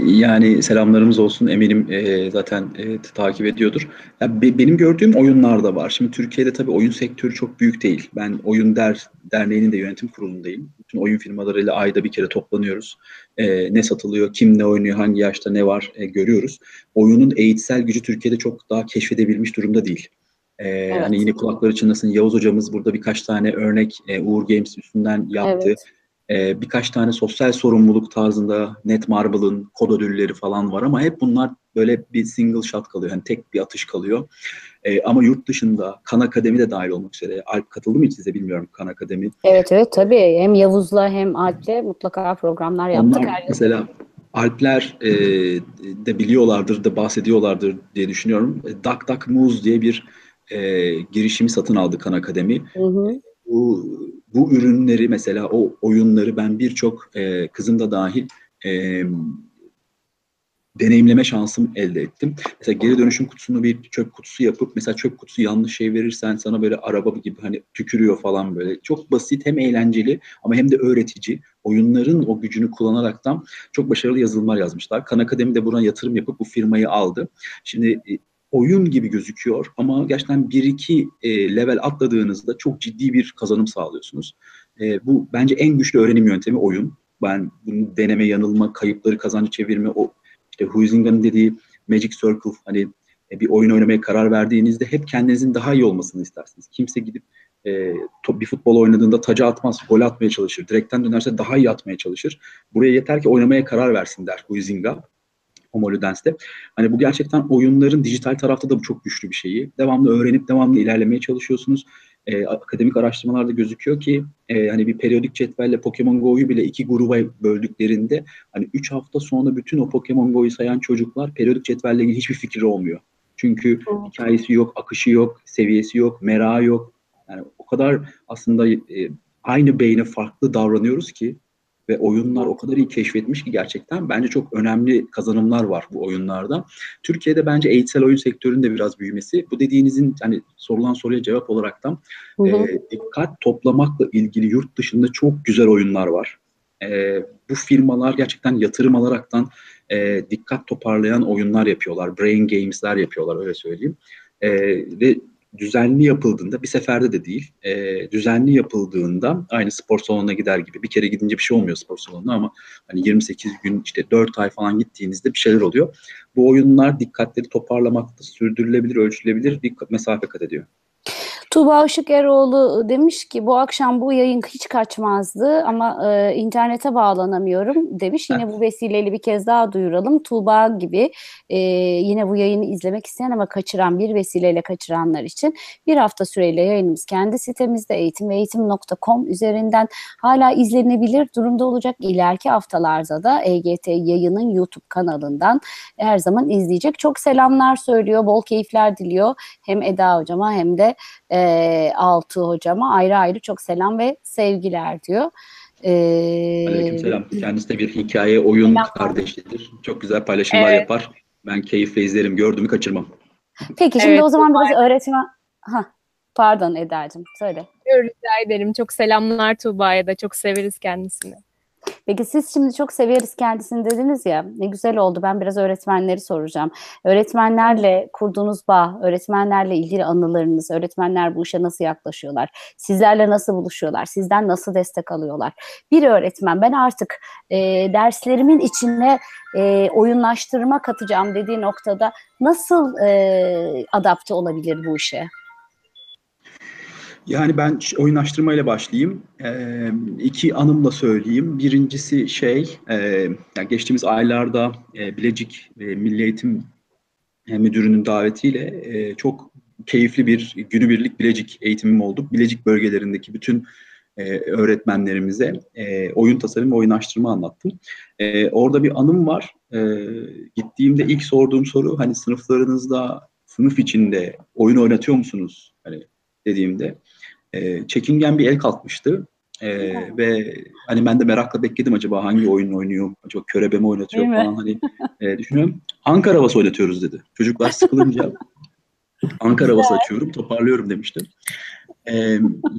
Yani selamlarımız olsun eminim e, zaten e, takip ediyordur. Ya, be, benim gördüğüm oyunlar da var. Şimdi Türkiye'de tabii oyun sektörü çok büyük değil. Ben Oyun Der Derneği'nin de yönetim kurulundayım. Bütün oyun firmalarıyla ayda bir kere toplanıyoruz. E, ne satılıyor, kim ne oynuyor, hangi yaşta ne var e, görüyoruz. Oyunun eğitsel gücü Türkiye'de çok daha keşfedebilmiş durumda değil. Ee, evet. Hani yine kulakları çınlasın Yavuz hocamız burada birkaç tane örnek e, Uğur Games üstünden yaptı. Evet. Ee, birkaç tane sosyal sorumluluk tarzında Netmarble'ın kod ödülleri falan var ama hep bunlar böyle bir single shot kalıyor. Yani tek bir atış kalıyor. Ee, ama yurt dışında Kan Akademi de dahil olmak üzere. Alp katıldı mı hiç size bilmiyorum Kan Akademi. Evet evet tabii. Hem Yavuz'la hem Alp'le mutlaka programlar yaptık. Onlar mesela Alpler e, de biliyorlardır, da bahsediyorlardır diye düşünüyorum. Duck Duck Moose diye bir e, girişimi satın aldı Kan Akademi. Hı hı. Bu, bu ürünleri mesela o oyunları ben birçok e, kızım da dahil e, deneyimleme şansım elde ettim. Mesela geri dönüşüm kutusunu bir çöp kutusu yapıp mesela çöp kutusu yanlış şey verirsen sana böyle araba gibi hani tükürüyor falan böyle. Çok basit hem eğlenceli ama hem de öğretici. Oyunların o gücünü kullanaraktan çok başarılı yazılımlar yazmışlar. Kan Akademi de buna yatırım yapıp bu firmayı aldı. Şimdi e, oyun gibi gözüküyor ama gerçekten 1-2 e, level atladığınızda çok ciddi bir kazanım sağlıyorsunuz. E, bu bence en güçlü öğrenim yöntemi oyun. Ben bunu deneme, yanılma, kayıpları kazancı çevirme, o işte Huizinga'nın dediği Magic Circle hani e, bir oyun oynamaya karar verdiğinizde hep kendinizin daha iyi olmasını istersiniz. Kimse gidip e, bir futbol oynadığında taca atmaz, gol atmaya çalışır. Direkten dönerse daha iyi atmaya çalışır. Buraya yeter ki oynamaya karar versin der Huizinga. Homo Ludens'te. Hani bu gerçekten oyunların dijital tarafta da bu çok güçlü bir şeyi. Devamlı öğrenip devamlı ilerlemeye çalışıyorsunuz. E, akademik araştırmalarda gözüküyor ki e, hani bir periyodik cetvelle Pokemon Go'yu bile iki gruba böldüklerinde hani üç hafta sonra bütün o Pokemon Go'yu sayan çocuklar periyodik cetvelle ilgili hiçbir fikri olmuyor. Çünkü evet. hikayesi yok, akışı yok, seviyesi yok, merağı yok. Yani o kadar aslında e, aynı beyne farklı davranıyoruz ki ve oyunlar o kadar iyi keşfetmiş ki gerçekten bence çok önemli kazanımlar var bu oyunlarda. Türkiye'de bence eğitsel oyun sektöründe biraz büyümesi. Bu dediğinizin hani sorulan soruya cevap olaraktan E, dikkat toplamakla ilgili yurt dışında çok güzel oyunlar var. E, bu firmalar gerçekten yatırım alaraktan e, dikkat toparlayan oyunlar yapıyorlar. Brain games'ler yapıyorlar öyle söyleyeyim. E, ve düzenli yapıldığında bir seferde de değil e, düzenli yapıldığında aynı spor salonuna gider gibi bir kere gidince bir şey olmuyor spor salonuna ama hani 28 gün işte 4 ay falan gittiğinizde bir şeyler oluyor. Bu oyunlar dikkatleri toparlamakta sürdürülebilir, ölçülebilir bir mesafe kat ediyor. Tuğba Işık Eroğlu demiş ki bu akşam bu yayın hiç kaçmazdı ama e, internete bağlanamıyorum demiş. Yine bu vesileyle bir kez daha duyuralım. Tuğba gibi e, yine bu yayını izlemek isteyen ama kaçıran bir vesileyle kaçıranlar için bir hafta süreyle yayınımız kendi sitemizde eğitimveeğitim.com üzerinden hala izlenebilir durumda olacak. İleriki haftalarda da EGT yayının YouTube kanalından her zaman izleyecek. Çok selamlar söylüyor, bol keyifler diliyor hem Eda hocama hem de e, Altı hocama ayrı ayrı çok selam ve sevgiler diyor. Ee, Aleykümselam. Kendisi de bir hikaye oyun selam. kardeşidir. Çok güzel paylaşımlar evet. yapar. Ben keyifle izlerim. Gördüğümü kaçırmam. Peki şimdi evet, o zaman biraz öğretmen... Ha, pardon Eda'cığım söyle. Rica ederim. Çok selamlar Tuğba'ya da. Çok severiz kendisini. Peki siz şimdi çok severiz kendisini dediniz ya ne güzel oldu ben biraz öğretmenleri soracağım. Öğretmenlerle kurduğunuz bağ, öğretmenlerle ilgili anılarınız, öğretmenler bu işe nasıl yaklaşıyorlar, sizlerle nasıl buluşuyorlar, sizden nasıl destek alıyorlar. Bir öğretmen ben artık e, derslerimin içine e, oyunlaştırma katacağım dediği noktada nasıl e, adapte olabilir bu işe? Yani ben oyunlaştırmayla başlayayım. Ee, iki anımla söyleyeyim. Birincisi şey, e, yani geçtiğimiz aylarda e, Bilecik e, Milli Eğitim e, Müdürü'nün davetiyle e, çok keyifli bir günübirlik Bilecik eğitimim oldu. Bilecik bölgelerindeki bütün e, öğretmenlerimize e, oyun tasarım ve oyunlaştırma anlattım. E, orada bir anım var. E, gittiğimde ilk sorduğum soru hani sınıflarınızda sınıf içinde oyun oynatıyor musunuz? Hani dediğimde e, çekingen bir el kalkmıştı. E, ve hani ben de merakla bekledim acaba hangi oyun oynuyor, acaba körebe mi oynatıyor Değil falan mi? hani e, düşünüyorum. Ankara havası oynatıyoruz dedi. Çocuklar sıkılınca (laughs) Ankara havası açıyorum, toparlıyorum demiştim. Ee,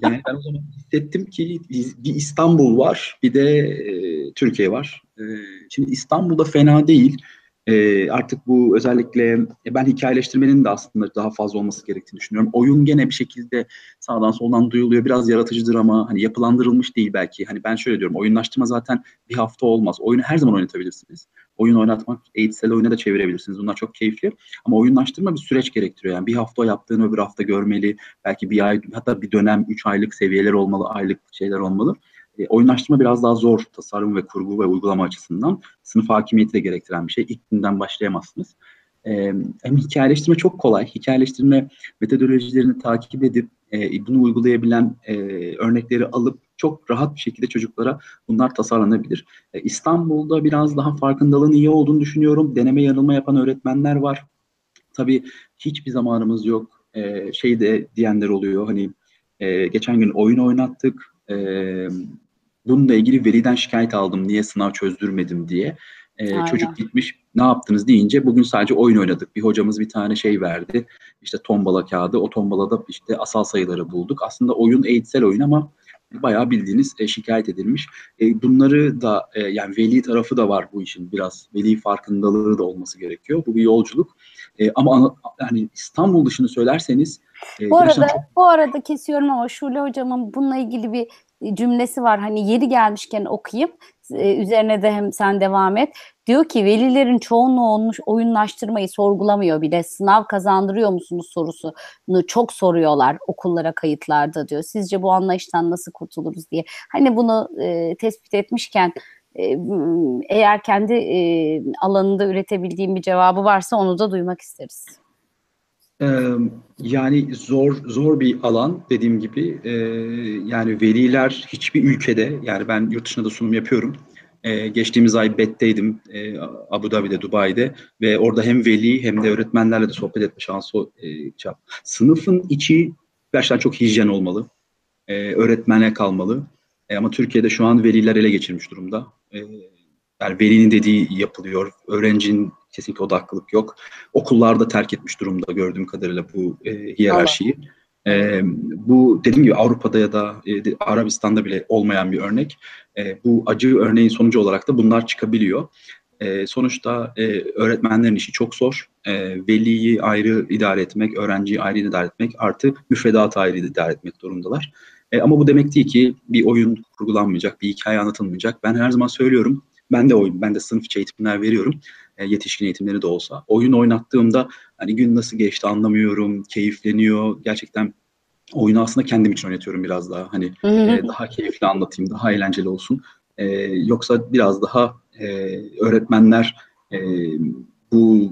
yani ben o zaman hissettim ki bir İstanbul var, bir de e, Türkiye var. E, şimdi İstanbul'da fena değil. E, artık bu özellikle e, ben hikayeleştirmenin de aslında daha fazla olması gerektiğini düşünüyorum. Oyun gene bir şekilde sağdan soldan duyuluyor. Biraz yaratıcıdır ama hani yapılandırılmış değil belki. Hani ben şöyle diyorum oyunlaştırma zaten bir hafta olmaz. Oyunu her zaman oynatabilirsiniz. Oyun oynatmak eğitsel oyuna da çevirebilirsiniz. Bunlar çok keyifli. Ama oyunlaştırma bir süreç gerektiriyor. Yani bir hafta yaptığını öbür hafta görmeli. Belki bir ay hatta bir dönem üç aylık seviyeler olmalı, aylık şeyler olmalı. E, oyunlaştırma biraz daha zor tasarım ve kurgu ve uygulama açısından. Sınıf hakimiyeti de gerektiren bir şey. İlk günden başlayamazsınız. E, hem hikayeleştirme çok kolay. Hikayeleştirme metodolojilerini takip edip e, bunu uygulayabilen e, örnekleri alıp çok rahat bir şekilde çocuklara bunlar tasarlanabilir. E, İstanbul'da biraz daha farkındalığın iyi olduğunu düşünüyorum. Deneme yanılma yapan öğretmenler var. Tabii hiçbir zamanımız yok. E, şey de diyenler oluyor. Hani e, geçen gün oyun oynattık. E, bununla ilgili veliden şikayet aldım niye sınav çözdürmedim diye. Ee, çocuk gitmiş ne yaptınız deyince bugün sadece oyun oynadık. Bir hocamız bir tane şey verdi. İşte tombala kağıdı. O tombalada işte asal sayıları bulduk. Aslında oyun eğitsel oyun ama bayağı bildiğiniz e, şikayet edilmiş. E, bunları da e, yani veli tarafı da var bu işin biraz. Veli farkındalığı da olması gerekiyor. Bu bir yolculuk. E, ama yani İstanbul dışını söylerseniz e, bu arada çok... bu arada kesiyorum ama Şule hocamın bununla ilgili bir cümlesi var. Hani yeri gelmişken okuyayım. e, üzerine de hem sen devam et. Diyor ki velilerin çoğunluğu olmuş oyunlaştırmayı sorgulamıyor bile. Sınav kazandırıyor musunuz sorusunu çok soruyorlar okullara kayıtlarda diyor. Sizce bu anlayıştan nasıl kurtuluruz diye. Hani bunu e, tespit etmişken e, eğer kendi alanında üretebildiğim bir cevabı varsa onu da duymak isteriz. Yani zor zor bir alan dediğim gibi yani veliler hiçbir ülkede yani ben yurt dışında da sunum yapıyorum. geçtiğimiz ay BET'teydim Abu Dhabi'de, Dubai'de ve orada hem veli hem de öğretmenlerle de sohbet etme şansı e, Sınıfın içi gerçekten çok hijyen olmalı. öğretmene kalmalı. Ama Türkiye'de şu an veliler ele geçirmiş durumda. yani velinin dediği yapılıyor. Öğrencinin kesinlikle odaklılık yok. Okullarda terk etmiş durumda gördüğüm kadarıyla bu e, hiyerarşiyi. E, bu dediğim gibi Avrupa'da ya da e, Arabistan'da bile olmayan bir örnek. E, bu acı örneğin sonucu olarak da bunlar çıkabiliyor. E, sonuçta e, öğretmenlerin işi çok zor. E, veliyi ayrı idare etmek, öğrenciyi ayrı idare etmek artı müfredatı ayrı idare etmek durumdalar. E, ama bu demek değil ki bir oyun kurgulanmayacak, bir hikaye anlatılmayacak. Ben her zaman söylüyorum, ben de oyun, ben de sınıf içi eğitimler veriyorum. E, yetişkin eğitimleri de olsa. Oyun oynattığımda hani gün nasıl geçti anlamıyorum, keyifleniyor. Gerçekten oyunu aslında kendim için oynatıyorum biraz daha. Hani e, daha keyifli anlatayım, daha eğlenceli olsun. E, yoksa biraz daha e, öğretmenler e, bu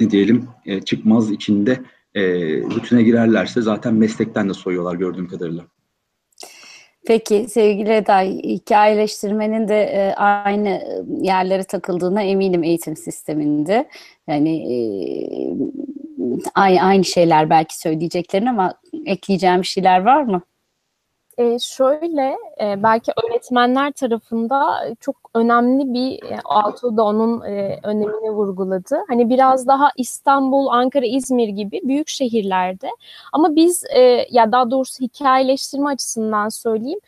ne diyelim e, çıkmaz içinde e, rutine girerlerse zaten meslekten de soyuyorlar gördüğüm kadarıyla. Peki sevgili Eda, hikayeleştirmenin de e, aynı yerlere takıldığına eminim eğitim sisteminde. Yani e, aynı şeyler belki söyleyeceklerin ama ekleyeceğim şeyler var mı? E, şöyle e, belki öğretmenler tarafında çok önemli bir e, Altuğ da onun e, önemini vurguladı. Hani biraz daha İstanbul, Ankara, İzmir gibi büyük şehirlerde ama biz e, ya daha doğrusu hikayeleştirme açısından söyleyeyim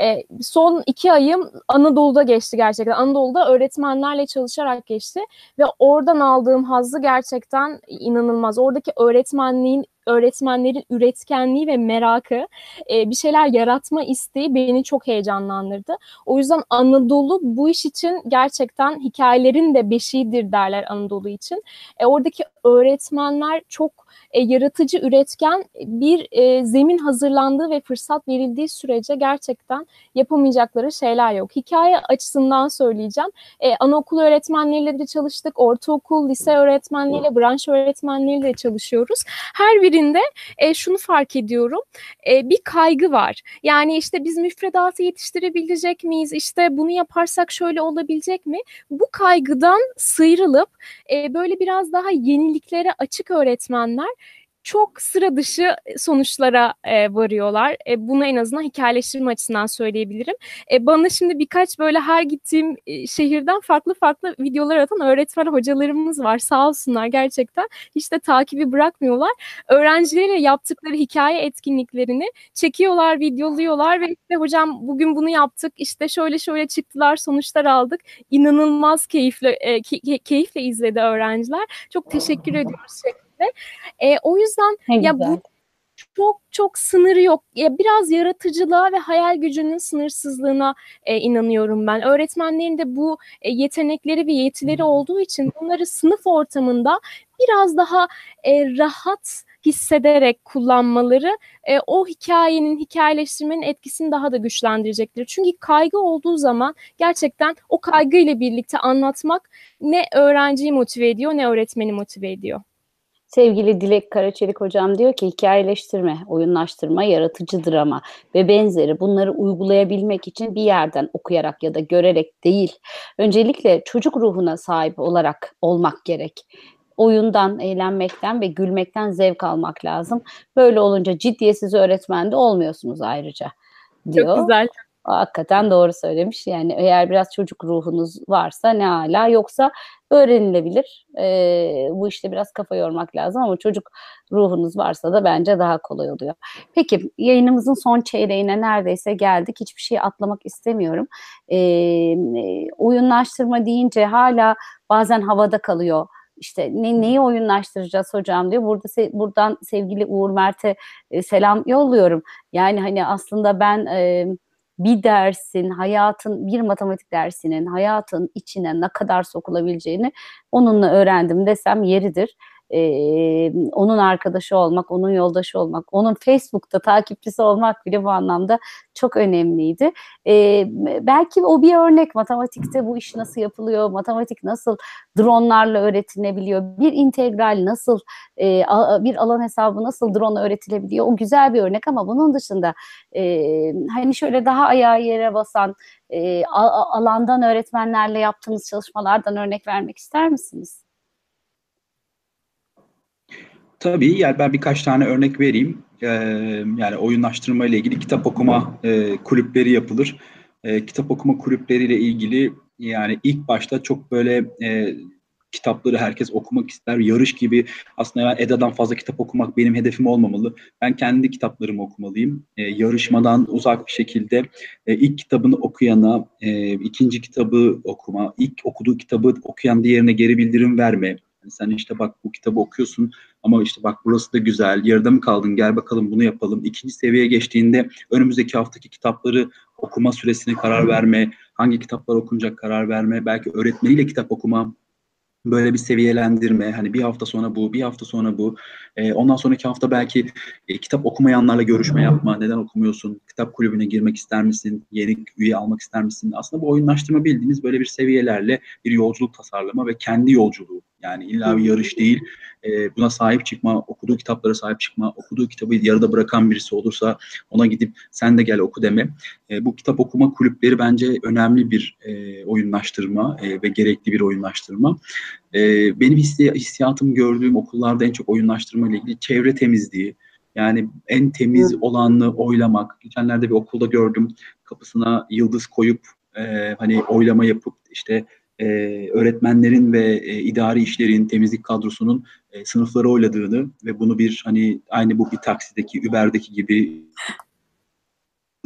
e, son iki ayım Anadolu'da geçti gerçekten. Anadolu'da öğretmenlerle çalışarak geçti ve oradan aldığım hazzı gerçekten inanılmaz. Oradaki öğretmenliğin öğretmenlerin üretkenliği ve merakı, e, bir şeyler yaratma isteği beni çok heyecanlandırdı. O yüzden Anadolu bu iş için gerçekten hikayelerin de beşiğidir derler Anadolu için. E, oradaki öğretmenler çok e, yaratıcı, üretken bir e, zemin hazırlandığı ve fırsat verildiği sürece gerçekten yapamayacakları şeyler yok. Hikaye açısından söyleyeceğim. E, anaokul öğretmenleriyle de çalıştık, ortaokul, lise öğretmenleriyle, branş öğretmenleriyle çalışıyoruz. Her birinde e, şunu fark ediyorum, e, bir kaygı var. Yani işte biz müfredatı yetiştirebilecek miyiz? İşte bunu yaparsak şöyle olabilecek mi? Bu kaygıdan sıyrılıp e, böyle biraz daha yeniliklere açık öğretmenler çok sıra dışı sonuçlara e, varıyorlar. E, bunu en azından hikayeleştirme açısından söyleyebilirim. E, bana şimdi birkaç böyle her gittiğim e, şehirden farklı farklı videolar atan öğretmen hocalarımız var. Sağ olsunlar gerçekten. Hiç de takibi bırakmıyorlar. Öğrencileriyle yaptıkları hikaye etkinliklerini çekiyorlar, videoluyorlar ve işte hocam bugün bunu yaptık. İşte şöyle şöyle çıktılar, sonuçlar aldık. İnanılmaz keyifle e, key, keyifle izledi öğrenciler. Çok teşekkür ediyoruz şeklinde. E, o yüzden ne ya güzel. bu çok çok sınırı yok. Ya biraz yaratıcılığa ve hayal gücünün sınırsızlığına e, inanıyorum ben. Öğretmenlerin de bu e, yetenekleri ve yetileri olduğu için bunları sınıf ortamında biraz daha e, rahat hissederek kullanmaları e, o hikayenin, hikayeleştirmenin etkisini daha da güçlendirecektir. Çünkü kaygı olduğu zaman gerçekten o kaygı ile birlikte anlatmak ne öğrenciyi motive ediyor ne öğretmeni motive ediyor. Sevgili Dilek Karaçelik hocam diyor ki hikayeleştirme, oyunlaştırma, yaratıcı drama ve benzeri bunları uygulayabilmek için bir yerden okuyarak ya da görerek değil, öncelikle çocuk ruhuna sahip olarak olmak gerek. Oyundan, eğlenmekten ve gülmekten zevk almak lazım. Böyle olunca ciddiyetsiz öğretmen de olmuyorsunuz ayrıca diyor. Çok güzel. Hakikaten doğru söylemiş. Yani eğer biraz çocuk ruhunuz varsa ne hala yoksa öğrenilebilir. Ee, bu işte biraz kafa yormak lazım ama çocuk ruhunuz varsa da bence daha kolay oluyor. Peki yayınımızın son çeyreğine neredeyse geldik. Hiçbir şey atlamak istemiyorum. Ee, oyunlaştırma deyince hala bazen havada kalıyor işte ne, neyi oyunlaştıracağız hocam diyor. Burada se, buradan sevgili Uğur Mert'e e, selam yolluyorum. Yani hani aslında ben e, bir dersin, hayatın, bir matematik dersinin hayatın içine ne kadar sokulabileceğini onunla öğrendim desem yeridir e, onun arkadaşı olmak, onun yoldaşı olmak, onun Facebook'ta takipçisi olmak bile bu anlamda çok önemliydi. E, belki o bir örnek matematikte bu iş nasıl yapılıyor, matematik nasıl dronlarla öğretilebiliyor, bir integral nasıl, e, bir alan hesabı nasıl drone öğretilebiliyor, o güzel bir örnek ama bunun dışında e, hani şöyle daha ayağı yere basan, e, alandan öğretmenlerle yaptığınız çalışmalardan örnek vermek ister misiniz? Tabii yani ben birkaç tane örnek vereyim. Ee, yani oyunlaştırma ile ilgili kitap okuma e, kulüpleri yapılır. E, kitap okuma kulüpleriyle ilgili yani ilk başta çok böyle e, kitapları herkes okumak ister. Yarış gibi aslında ben EDA'dan fazla kitap okumak benim hedefim olmamalı. Ben kendi kitaplarımı okumalıyım. E, yarışmadan uzak bir şekilde e, ilk kitabını okuyana, e, ikinci kitabı okuma, ilk okuduğu kitabı okuyan diğerine geri bildirim verme. Sen işte bak bu kitabı okuyorsun ama işte bak burası da güzel, yarıda mı kaldın gel bakalım bunu yapalım. İkinci seviyeye geçtiğinde önümüzdeki haftaki kitapları okuma süresini karar verme, hangi kitaplar okunacak karar verme, belki öğretmeniyle kitap okuma, böyle bir seviyelendirme. Hani bir hafta sonra bu bir hafta sonra bu. E, ondan sonraki hafta belki e, kitap okumayanlarla görüşme yapma. Neden okumuyorsun? Kitap kulübüne girmek ister misin? Yeni üye almak ister misin? Aslında bu oyunlaştırma bildiğiniz böyle bir seviyelerle bir yolculuk tasarlama ve kendi yolculuğu yani illa bir yarış değil. E, buna sahip çıkma, okuduğu kitaplara sahip çıkma, okuduğu kitabı yarıda bırakan birisi olursa ona gidip sen de gel oku deme. E, bu kitap okuma kulüpleri bence önemli bir e, oyunlaştırma e, ve gerekli bir oyunlaştırma. E, benim hissi, hissiyatım gördüğüm okullarda en çok oyunlaştırma ile ilgili çevre temizliği, yani en temiz olanı oylamak. Geçenlerde bir okulda gördüm kapısına yıldız koyup e, hani oylama yapıp işte e, öğretmenlerin ve e, idari işlerin, temizlik kadrosunun e, sınıfları oyladığını ve bunu bir hani aynı bu bir taksideki, Uber'deki gibi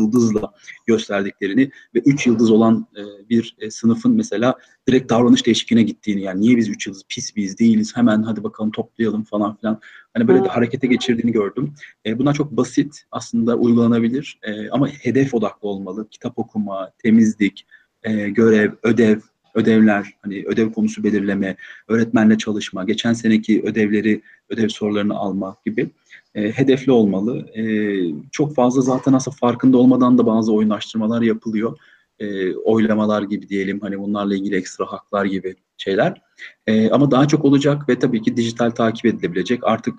yıldızla gösterdiklerini ve üç yıldız olan e, bir e, sınıfın mesela direkt davranış değişikliğine gittiğini yani niye biz üç yıldız pis biz değiliz hemen hadi bakalım toplayalım falan filan hani böyle de harekete geçirdiğini gördüm. E, bunlar çok basit aslında uygulanabilir e, ama hedef odaklı olmalı. Kitap okuma, temizlik, e, görev, ödev ödevler, hani ödev konusu belirleme, öğretmenle çalışma, geçen seneki ödevleri, ödev sorularını alma gibi e, hedefli olmalı. E, çok fazla zaten aslında farkında olmadan da bazı oyunlaştırmalar yapılıyor. E, oylamalar gibi diyelim, hani bunlarla ilgili ekstra haklar gibi şeyler. E, ama daha çok olacak ve tabii ki dijital takip edilebilecek. Artık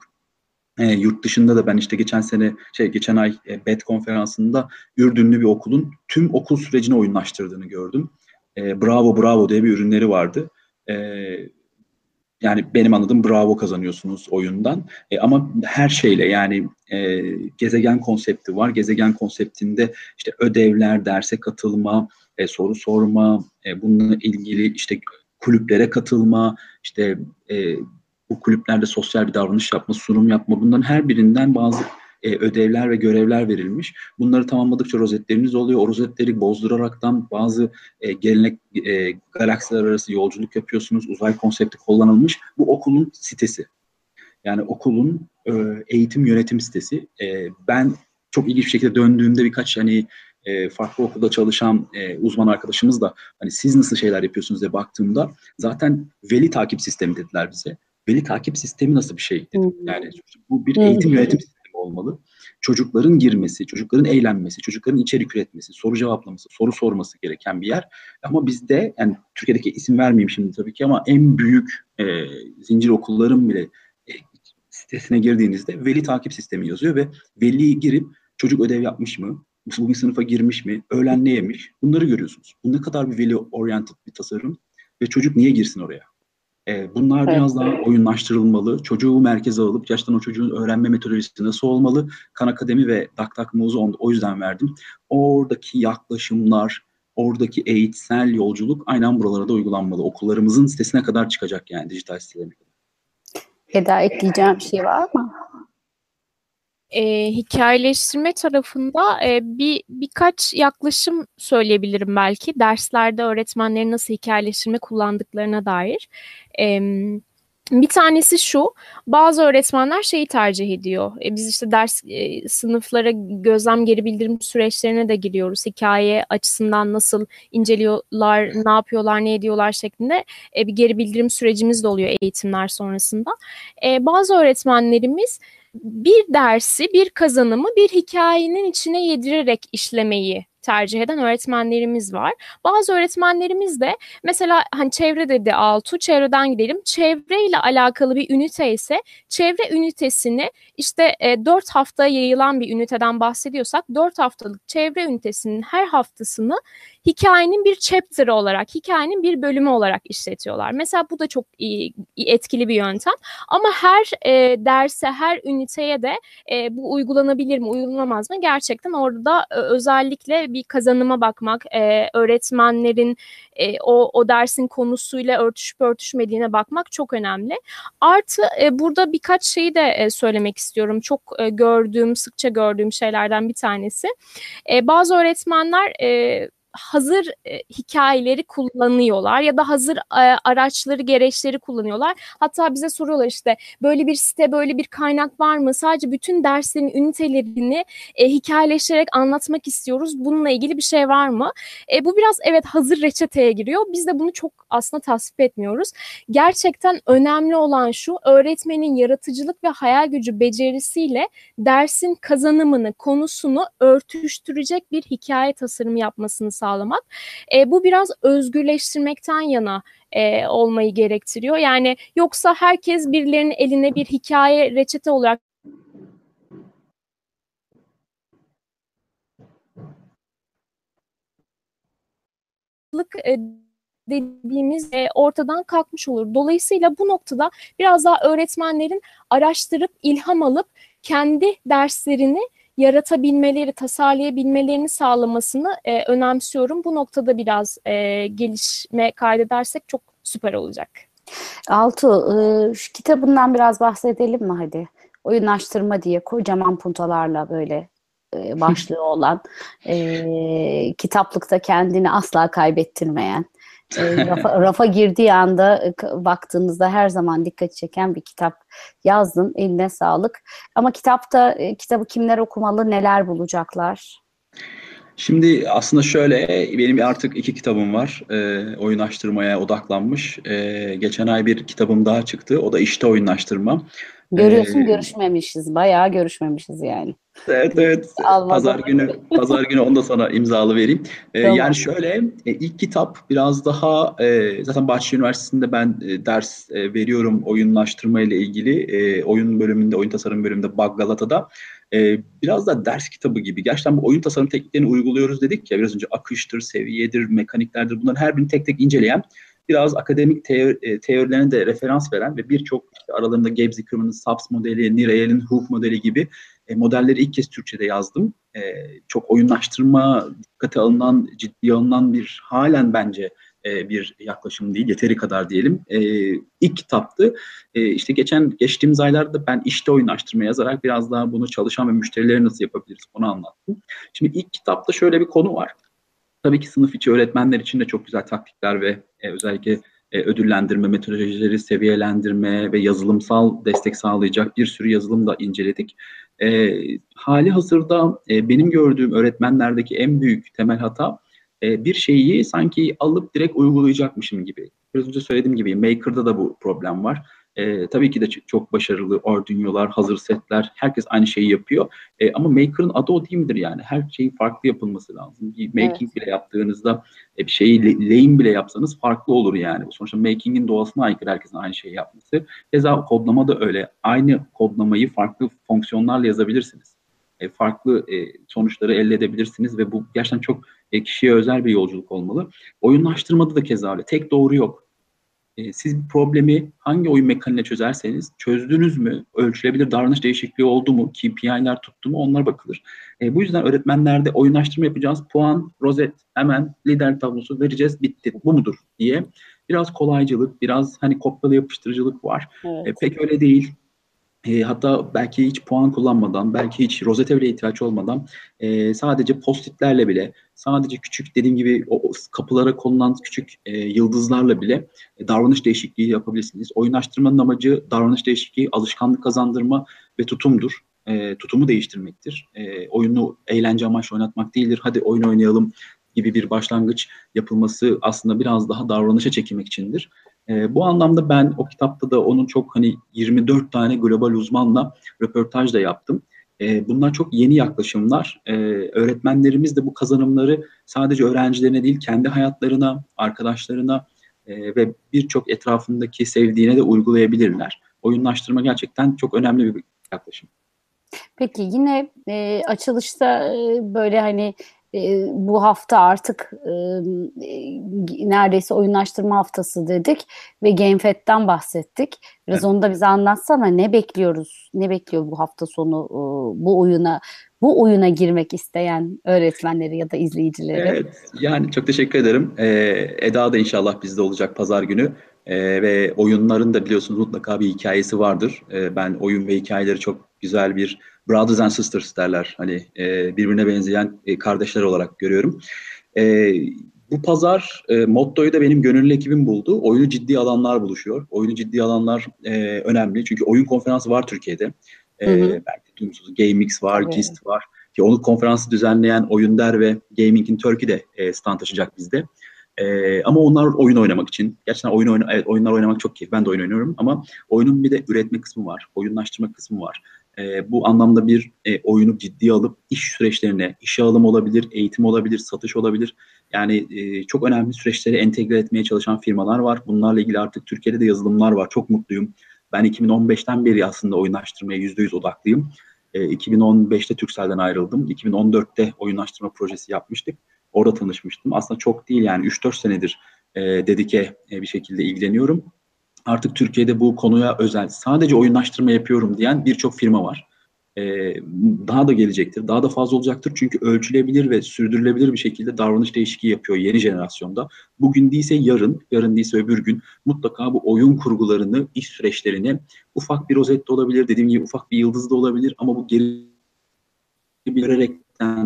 e, yurt dışında da ben işte geçen sene şey geçen ay e, BED konferansında Ürdünlü bir okulun tüm okul sürecini oyunlaştırdığını gördüm e, Bravo Bravo diye bir ürünleri vardı. E, yani benim anladığım Bravo kazanıyorsunuz oyundan. E, ama her şeyle yani e, gezegen konsepti var. Gezegen konseptinde işte ödevler, derse katılma, e, soru sorma, e, bununla ilgili işte kulüplere katılma, işte e, bu kulüplerde sosyal bir davranış yapma, sunum yapma bunların her birinden bazı e, ödevler ve görevler verilmiş. Bunları tamamladıkça rozetleriniz oluyor. O rozetleri bozduraraktan bazı e, gelenek e, galaksiler arası yolculuk yapıyorsunuz. Uzay konsepti kullanılmış. Bu okulun sitesi. Yani okulun e, eğitim yönetim sitesi. E, ben çok ilginç bir şekilde döndüğümde birkaç hani e, farklı okulda çalışan e, uzman arkadaşımız da hani siz nasıl şeyler yapıyorsunuz diye baktığımda zaten veli takip sistemi dediler bize. Veli takip sistemi nasıl bir şey dedim. Yani bu bir eğitim yönetim sistemi olmalı. Çocukların girmesi, çocukların eğlenmesi, çocukların içerik üretmesi, soru cevaplaması, soru sorması gereken bir yer. Ama bizde yani Türkiye'deki isim vermeyeyim şimdi tabii ki ama en büyük e, zincir okulların bile e, sitesine girdiğinizde veli takip sistemi yazıyor ve veli girip çocuk ödev yapmış mı, bugün sınıfa girmiş mi, öğlen ne yemiş bunları görüyorsunuz. Bu ne kadar bir veli oriented bir tasarım ve çocuk niye girsin oraya? E, bunlar evet. biraz daha oyunlaştırılmalı. Çocuğu merkeze alıp gerçekten o çocuğun öğrenme metodolojisi nasıl olmalı? Kan Akademi ve Daktak Muzu o yüzden verdim. Oradaki yaklaşımlar, oradaki eğitsel yolculuk aynen buralara da uygulanmalı. Okullarımızın sitesine kadar çıkacak yani dijital sitelerine kadar. Eda ekleyeceğim bir şey var mı? E, hikayeleştirme tarafında e, bir birkaç yaklaşım söyleyebilirim belki derslerde öğretmenlerin nasıl hikayeleştirme kullandıklarına dair. E, Bir tanesi şu, bazı öğretmenler şeyi tercih ediyor. E, biz işte ders e, sınıflara gözlem geri bildirim süreçlerine de giriyoruz. Hikaye açısından nasıl inceliyorlar, ne yapıyorlar, ne ediyorlar şeklinde e, bir geri bildirim sürecimiz de oluyor eğitimler sonrasında. E, bazı öğretmenlerimiz bir dersi, bir kazanımı bir hikayenin içine yedirerek işlemeyi tercih eden öğretmenlerimiz var. Bazı öğretmenlerimiz de mesela hani çevre dedi Altu, çevreden gidelim. Çevreyle alakalı bir ünite ise çevre ünitesini işte e, 4 hafta yayılan bir üniteden bahsediyorsak 4 haftalık çevre ünitesinin her haftasını hikayenin bir chapter'ı olarak, hikayenin bir bölümü olarak işletiyorlar. Mesela bu da çok iyi, etkili bir yöntem. Ama her e, derse, her üniteye de e, bu uygulanabilir mi, uygulanamaz mı? Gerçekten orada e, özellikle bir kazanıma bakmak, e, öğretmenlerin e, o, o dersin konusuyla örtüşüp örtüşmediğine bakmak çok önemli. Artı e, burada birkaç şeyi de e, söylemek istiyorum. Çok e, gördüğüm, sıkça gördüğüm şeylerden bir tanesi. E, bazı öğretmenler e, hazır e, hikayeleri kullanıyorlar ya da hazır e, araçları, gereçleri kullanıyorlar. Hatta bize soruyorlar işte böyle bir site, böyle bir kaynak var mı? Sadece bütün derslerin ünitelerini e, hikayeleştirerek anlatmak istiyoruz. Bununla ilgili bir şey var mı? E, bu biraz evet hazır reçeteye giriyor. Biz de bunu çok aslında tasvip etmiyoruz. Gerçekten önemli olan şu öğretmenin yaratıcılık ve hayal gücü becerisiyle dersin kazanımını, konusunu örtüştürecek bir hikaye tasarımı yapmasını sağlamak. E, bu biraz özgürleştirmekten yana e, olmayı gerektiriyor. Yani yoksa herkes birilerinin eline bir hikaye reçete olarak dediğimiz e, ortadan kalkmış olur. Dolayısıyla bu noktada biraz daha öğretmenlerin araştırıp ilham alıp kendi derslerini yaratabilmeleri, tasarlayabilmelerini sağlamasını e, önemsiyorum. Bu noktada biraz e, gelişme kaydedersek çok süper olacak. Altu, e, şu kitabından biraz bahsedelim mi hadi? Oyunlaştırma diye kocaman puntalarla böyle e, başlığı olan, e, kitaplıkta kendini asla kaybettirmeyen, rafa, rafa girdiği anda e, baktığınızda her zaman dikkat çeken bir kitap yazdın. Eline sağlık. Ama kitapta e, kitabı kimler okumalı, neler bulacaklar? Şimdi aslında şöyle, benim artık iki kitabım var. E, oyunlaştırmaya odaklanmış. E, geçen ay bir kitabım daha çıktı. O da işte oyunlaştırma. Görüyorsun ee, görüşmemişiz. Bayağı görüşmemişiz yani. Evet evet. Pazar günü (laughs) pazar günü onu da sana imzalı vereyim. Ee, tamam. Yani şöyle e, ilk kitap biraz daha e, zaten Bahçeli Üniversitesi'nde ben e, ders e, veriyorum oyunlaştırma ile ilgili. E, oyun bölümünde, oyun tasarım bölümünde Bug Galata'da. E, biraz da ders kitabı gibi. Gerçekten bu oyun tasarım tekniklerini uyguluyoruz dedik ya biraz önce akıştır, seviyedir, mekaniklerdir bunların her birini tek tek inceleyen biraz akademik teori, e, teorilerine de referans veren ve birçok işte aralarında Gibbs-Zickerman'ın SAPS modeli, Nireyel'in Hook modeli gibi e, modelleri ilk kez Türkçe'de yazdım. E, çok oyunlaştırma dikkate alınan, ciddi alınan bir halen bence e, bir yaklaşım değil, yeteri kadar diyelim. E, ilk kitaptı. E, işte geçen geçtiğimiz aylarda ben işte oyunlaştırma yazarak biraz daha bunu çalışan ve müşterileri nasıl yapabiliriz onu anlattım. Şimdi ilk kitapta şöyle bir konu var. Tabii ki sınıf içi öğretmenler için de çok güzel taktikler ve özellikle ödüllendirme, metodolojileri seviyelendirme ve yazılımsal destek sağlayacak bir sürü yazılım da inceledik. Hali hazırda benim gördüğüm öğretmenlerdeki en büyük temel hata e, bir şeyi sanki alıp direkt uygulayacakmışım gibi. Biraz önce söylediğim gibi Maker'da da bu problem var. E, tabii ki de çok başarılı Arduino'lar, hazır setler, herkes aynı şeyi yapıyor. E, ama Maker'ın adı o değil midir yani? Her şeyin farklı yapılması lazım. Bir making evet. bile yaptığınızda e, bir şeyi lane bile yapsanız farklı olur yani. Sonuçta making'in doğasına aykırı herkesin aynı şeyi yapması. Keza kodlama da öyle. Aynı kodlamayı farklı fonksiyonlarla yazabilirsiniz. E, farklı e, sonuçları elde edebilirsiniz ve bu gerçekten çok e, kişiye özel bir yolculuk olmalı. Oyunlaştırmada da keza öyle. Tek doğru yok e, siz problemi hangi oyun mekaniğiyle çözerseniz çözdünüz mü, ölçülebilir davranış değişikliği oldu mu, KPI'ler tuttu mu onlar bakılır. E, bu yüzden öğretmenlerde oyunlaştırma yapacağız, puan, rozet, hemen lider tablosu vereceğiz, bitti, bu mudur diye. Biraz kolaycılık, biraz hani kopyala yapıştırıcılık var. Evet. E, pek öyle değil. E, hatta belki hiç puan kullanmadan, belki hiç rozete bile ihtiyaç olmadan e, sadece postitlerle bile, sadece küçük dediğim gibi o kapılara konulan küçük e, yıldızlarla bile e, davranış değişikliği yapabilirsiniz. Oyunlaştırmanın amacı davranış değişikliği, alışkanlık kazandırma ve tutumdur. E, tutumu değiştirmektir. E, oyunu eğlence amaçlı oynatmak değildir. Hadi oyun oynayalım gibi bir başlangıç yapılması aslında biraz daha davranışa çekilmek içindir. E, bu anlamda ben o kitapta da onun çok hani 24 tane global uzmanla röportaj da yaptım. E, bunlar çok yeni yaklaşımlar. E, öğretmenlerimiz de bu kazanımları sadece öğrencilerine değil kendi hayatlarına, arkadaşlarına e, ve birçok etrafındaki sevdiğine de uygulayabilirler. Oyunlaştırma gerçekten çok önemli bir yaklaşım. Peki yine e, açılışta e, böyle hani e, bu hafta artık e, neredeyse oyunlaştırma haftası dedik ve GameFed'den bahsettik. Biraz evet. onu da bize anlatsana ne bekliyoruz? Ne bekliyor bu hafta sonu e, bu oyuna bu oyuna girmek isteyen öğretmenleri ya da izleyicileri? Evet, yani çok teşekkür ederim. Ee, Eda da inşallah bizde olacak pazar günü. Ee, ve oyunların da biliyorsunuz mutlaka bir hikayesi vardır. Ee, ben oyun ve hikayeleri çok güzel bir brothers and sisters derler. Hani e, birbirine benzeyen e, kardeşler olarak görüyorum. E, bu pazar e, mottoyu da benim gönüllü ekibim buldu. Oyunu ciddi alanlar buluşuyor. Oyunu ciddi alanlar e, önemli. Çünkü oyun konferansı var Türkiye'de. E, hı hı. Belki duymuşsunuz. GameX var, evet. GIST var. Ki onu konferansı düzenleyen Oyunder ve Gaming in Turkey de e, stand taşıyacak bizde. Ee, ama onlar oyun oynamak için. Gerçekten oyun oyna, evet, oyunlar oynamak çok keyif. Ben de oyun oynuyorum ama oyunun bir de üretme kısmı var. Oyunlaştırma kısmı var. Ee, bu anlamda bir e, oyunu ciddiye alıp iş süreçlerine, işe alım olabilir, eğitim olabilir, satış olabilir. Yani e, çok önemli süreçleri entegre etmeye çalışan firmalar var. Bunlarla ilgili artık Türkiye'de de yazılımlar var. Çok mutluyum. Ben 2015'ten beri aslında oyunlaştırmaya %100 odaklıyım. E, 2015'te Türkcell'den ayrıldım. 2014'te oyunlaştırma projesi yapmıştık. Orada tanışmıştım. Aslında çok değil yani 3-4 senedir e, dedike e, bir şekilde ilgileniyorum. Artık Türkiye'de bu konuya özel sadece oyunlaştırma yapıyorum diyen birçok firma var. E, daha da gelecektir, daha da fazla olacaktır. Çünkü ölçülebilir ve sürdürülebilir bir şekilde davranış değişikliği yapıyor yeni jenerasyonda. Bugün değilse yarın, yarın değilse öbür gün mutlaka bu oyun kurgularını, iş süreçlerini ufak bir rozet de olabilir, dediğim gibi ufak bir yıldız da olabilir ama bu geri vererek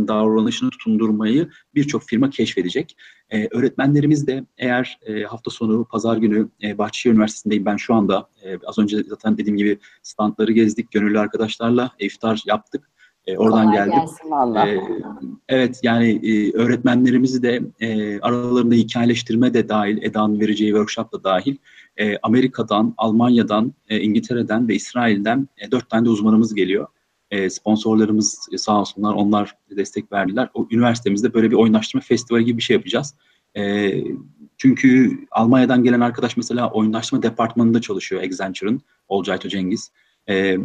davranışını tutundurmayı birçok firma keşfedecek. Ee, öğretmenlerimiz de eğer e, hafta sonu, pazar günü e, Bahçeşehir Üniversitesi'ndeyim ben şu anda. E, az önce zaten dediğim gibi standları gezdik, gönüllü arkadaşlarla iftar yaptık. E, oradan Kolay geldik. E, evet yani e, öğretmenlerimizi de e, aralarında hikayeleştirme de dahil, Eda'nın vereceği workshop da dahil. E, Amerika'dan, Almanya'dan, e, İngiltere'den ve İsrail'den e, dört tane de uzmanımız geliyor. E, sponsorlarımız sağ olsunlar onlar destek verdiler. O üniversitemizde böyle bir oyunlaştırma festivali gibi bir şey yapacağız. E, çünkü Almanya'dan gelen arkadaş mesela oyunlaştırma departmanında çalışıyor Accenture'ın Olcayto Cengiz. E,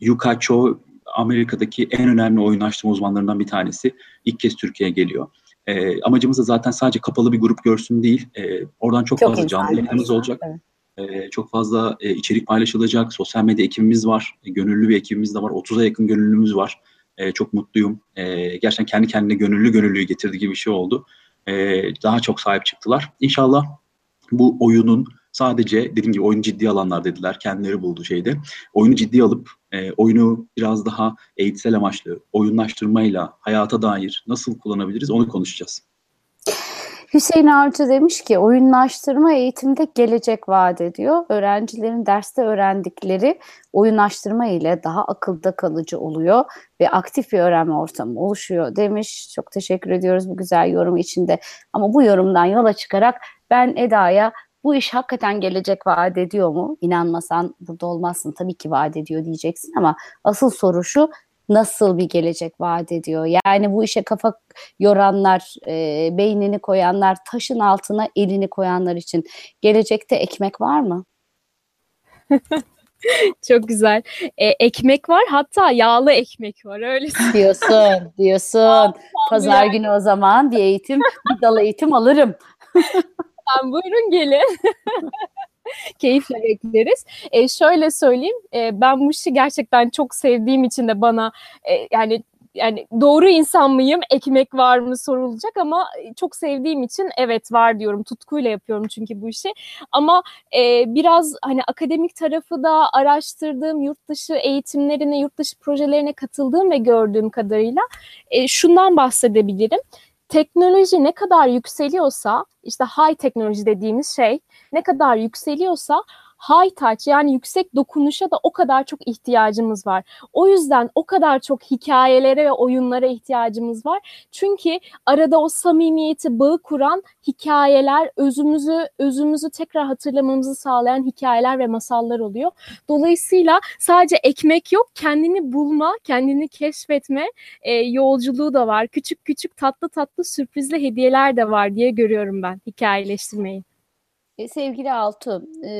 Yuka Cho Amerika'daki en önemli oyunlaştırma uzmanlarından bir tanesi. İlk kez Türkiye'ye geliyor. E, amacımız da zaten sadece kapalı bir grup görsün değil. E, oradan çok, çok fazla canlı yayınımız olacak. Evet. E, çok fazla e, içerik paylaşılacak. Sosyal medya ekibimiz var. E, gönüllü bir ekibimiz de var. 30'a yakın gönüllümüz var. E, çok mutluyum. Gerçekten kendi kendine gönüllü gönüllüyü getirdi gibi bir şey oldu. Daha çok sahip çıktılar. İnşallah bu oyunun sadece dediğim gibi oyun ciddi alanlar dediler. Kendileri buldu şeyde. Oyunu ciddi alıp oyunu biraz daha eğitsel amaçlı oyunlaştırmayla hayata dair nasıl kullanabiliriz onu konuşacağız. Hüseyin Avcı demiş ki oyunlaştırma eğitimde gelecek vaat ediyor. Öğrencilerin derste öğrendikleri oyunlaştırma ile daha akılda kalıcı oluyor ve aktif bir öğrenme ortamı oluşuyor demiş. Çok teşekkür ediyoruz bu güzel yorum içinde. Ama bu yorumdan yola çıkarak ben Eda'ya bu iş hakikaten gelecek vaat ediyor mu? İnanmasan burada olmazsın tabii ki vaat ediyor diyeceksin ama asıl soru şu nasıl bir gelecek vaat ediyor? Yani bu işe kafa yoranlar, e, beynini koyanlar, taşın altına elini koyanlar için gelecekte ekmek var mı? (laughs) Çok güzel. E, ekmek var hatta yağlı ekmek var öyle (laughs) diyorsun. Diyorsun. (laughs) Pazar günü o zaman bir eğitim, bir dal eğitim alırım. Tamam, buyurun gelin. (laughs) Keyifle bekleriz. E, şöyle söyleyeyim, e, ben bu işi gerçekten çok sevdiğim için de bana e, yani yani doğru insan mıyım? Ekmek var mı sorulacak ama çok sevdiğim için evet var diyorum. Tutkuyla yapıyorum çünkü bu işi. Ama e, biraz hani akademik tarafı da araştırdığım, yurt dışı eğitimlerine, yurt dışı projelerine katıldığım ve gördüğüm kadarıyla e, şundan bahsedebilirim teknoloji ne kadar yükseliyorsa işte high teknoloji dediğimiz şey ne kadar yükseliyorsa high touch yani yüksek dokunuşa da o kadar çok ihtiyacımız var. O yüzden o kadar çok hikayelere ve oyunlara ihtiyacımız var. Çünkü arada o samimiyeti, bağı kuran hikayeler, özümüzü özümüzü tekrar hatırlamamızı sağlayan hikayeler ve masallar oluyor. Dolayısıyla sadece ekmek yok, kendini bulma, kendini keşfetme e, yolculuğu da var. Küçük küçük tatlı tatlı sürprizli hediyeler de var diye görüyorum ben hikayeleştirmeyi. E, sevgili Altu e,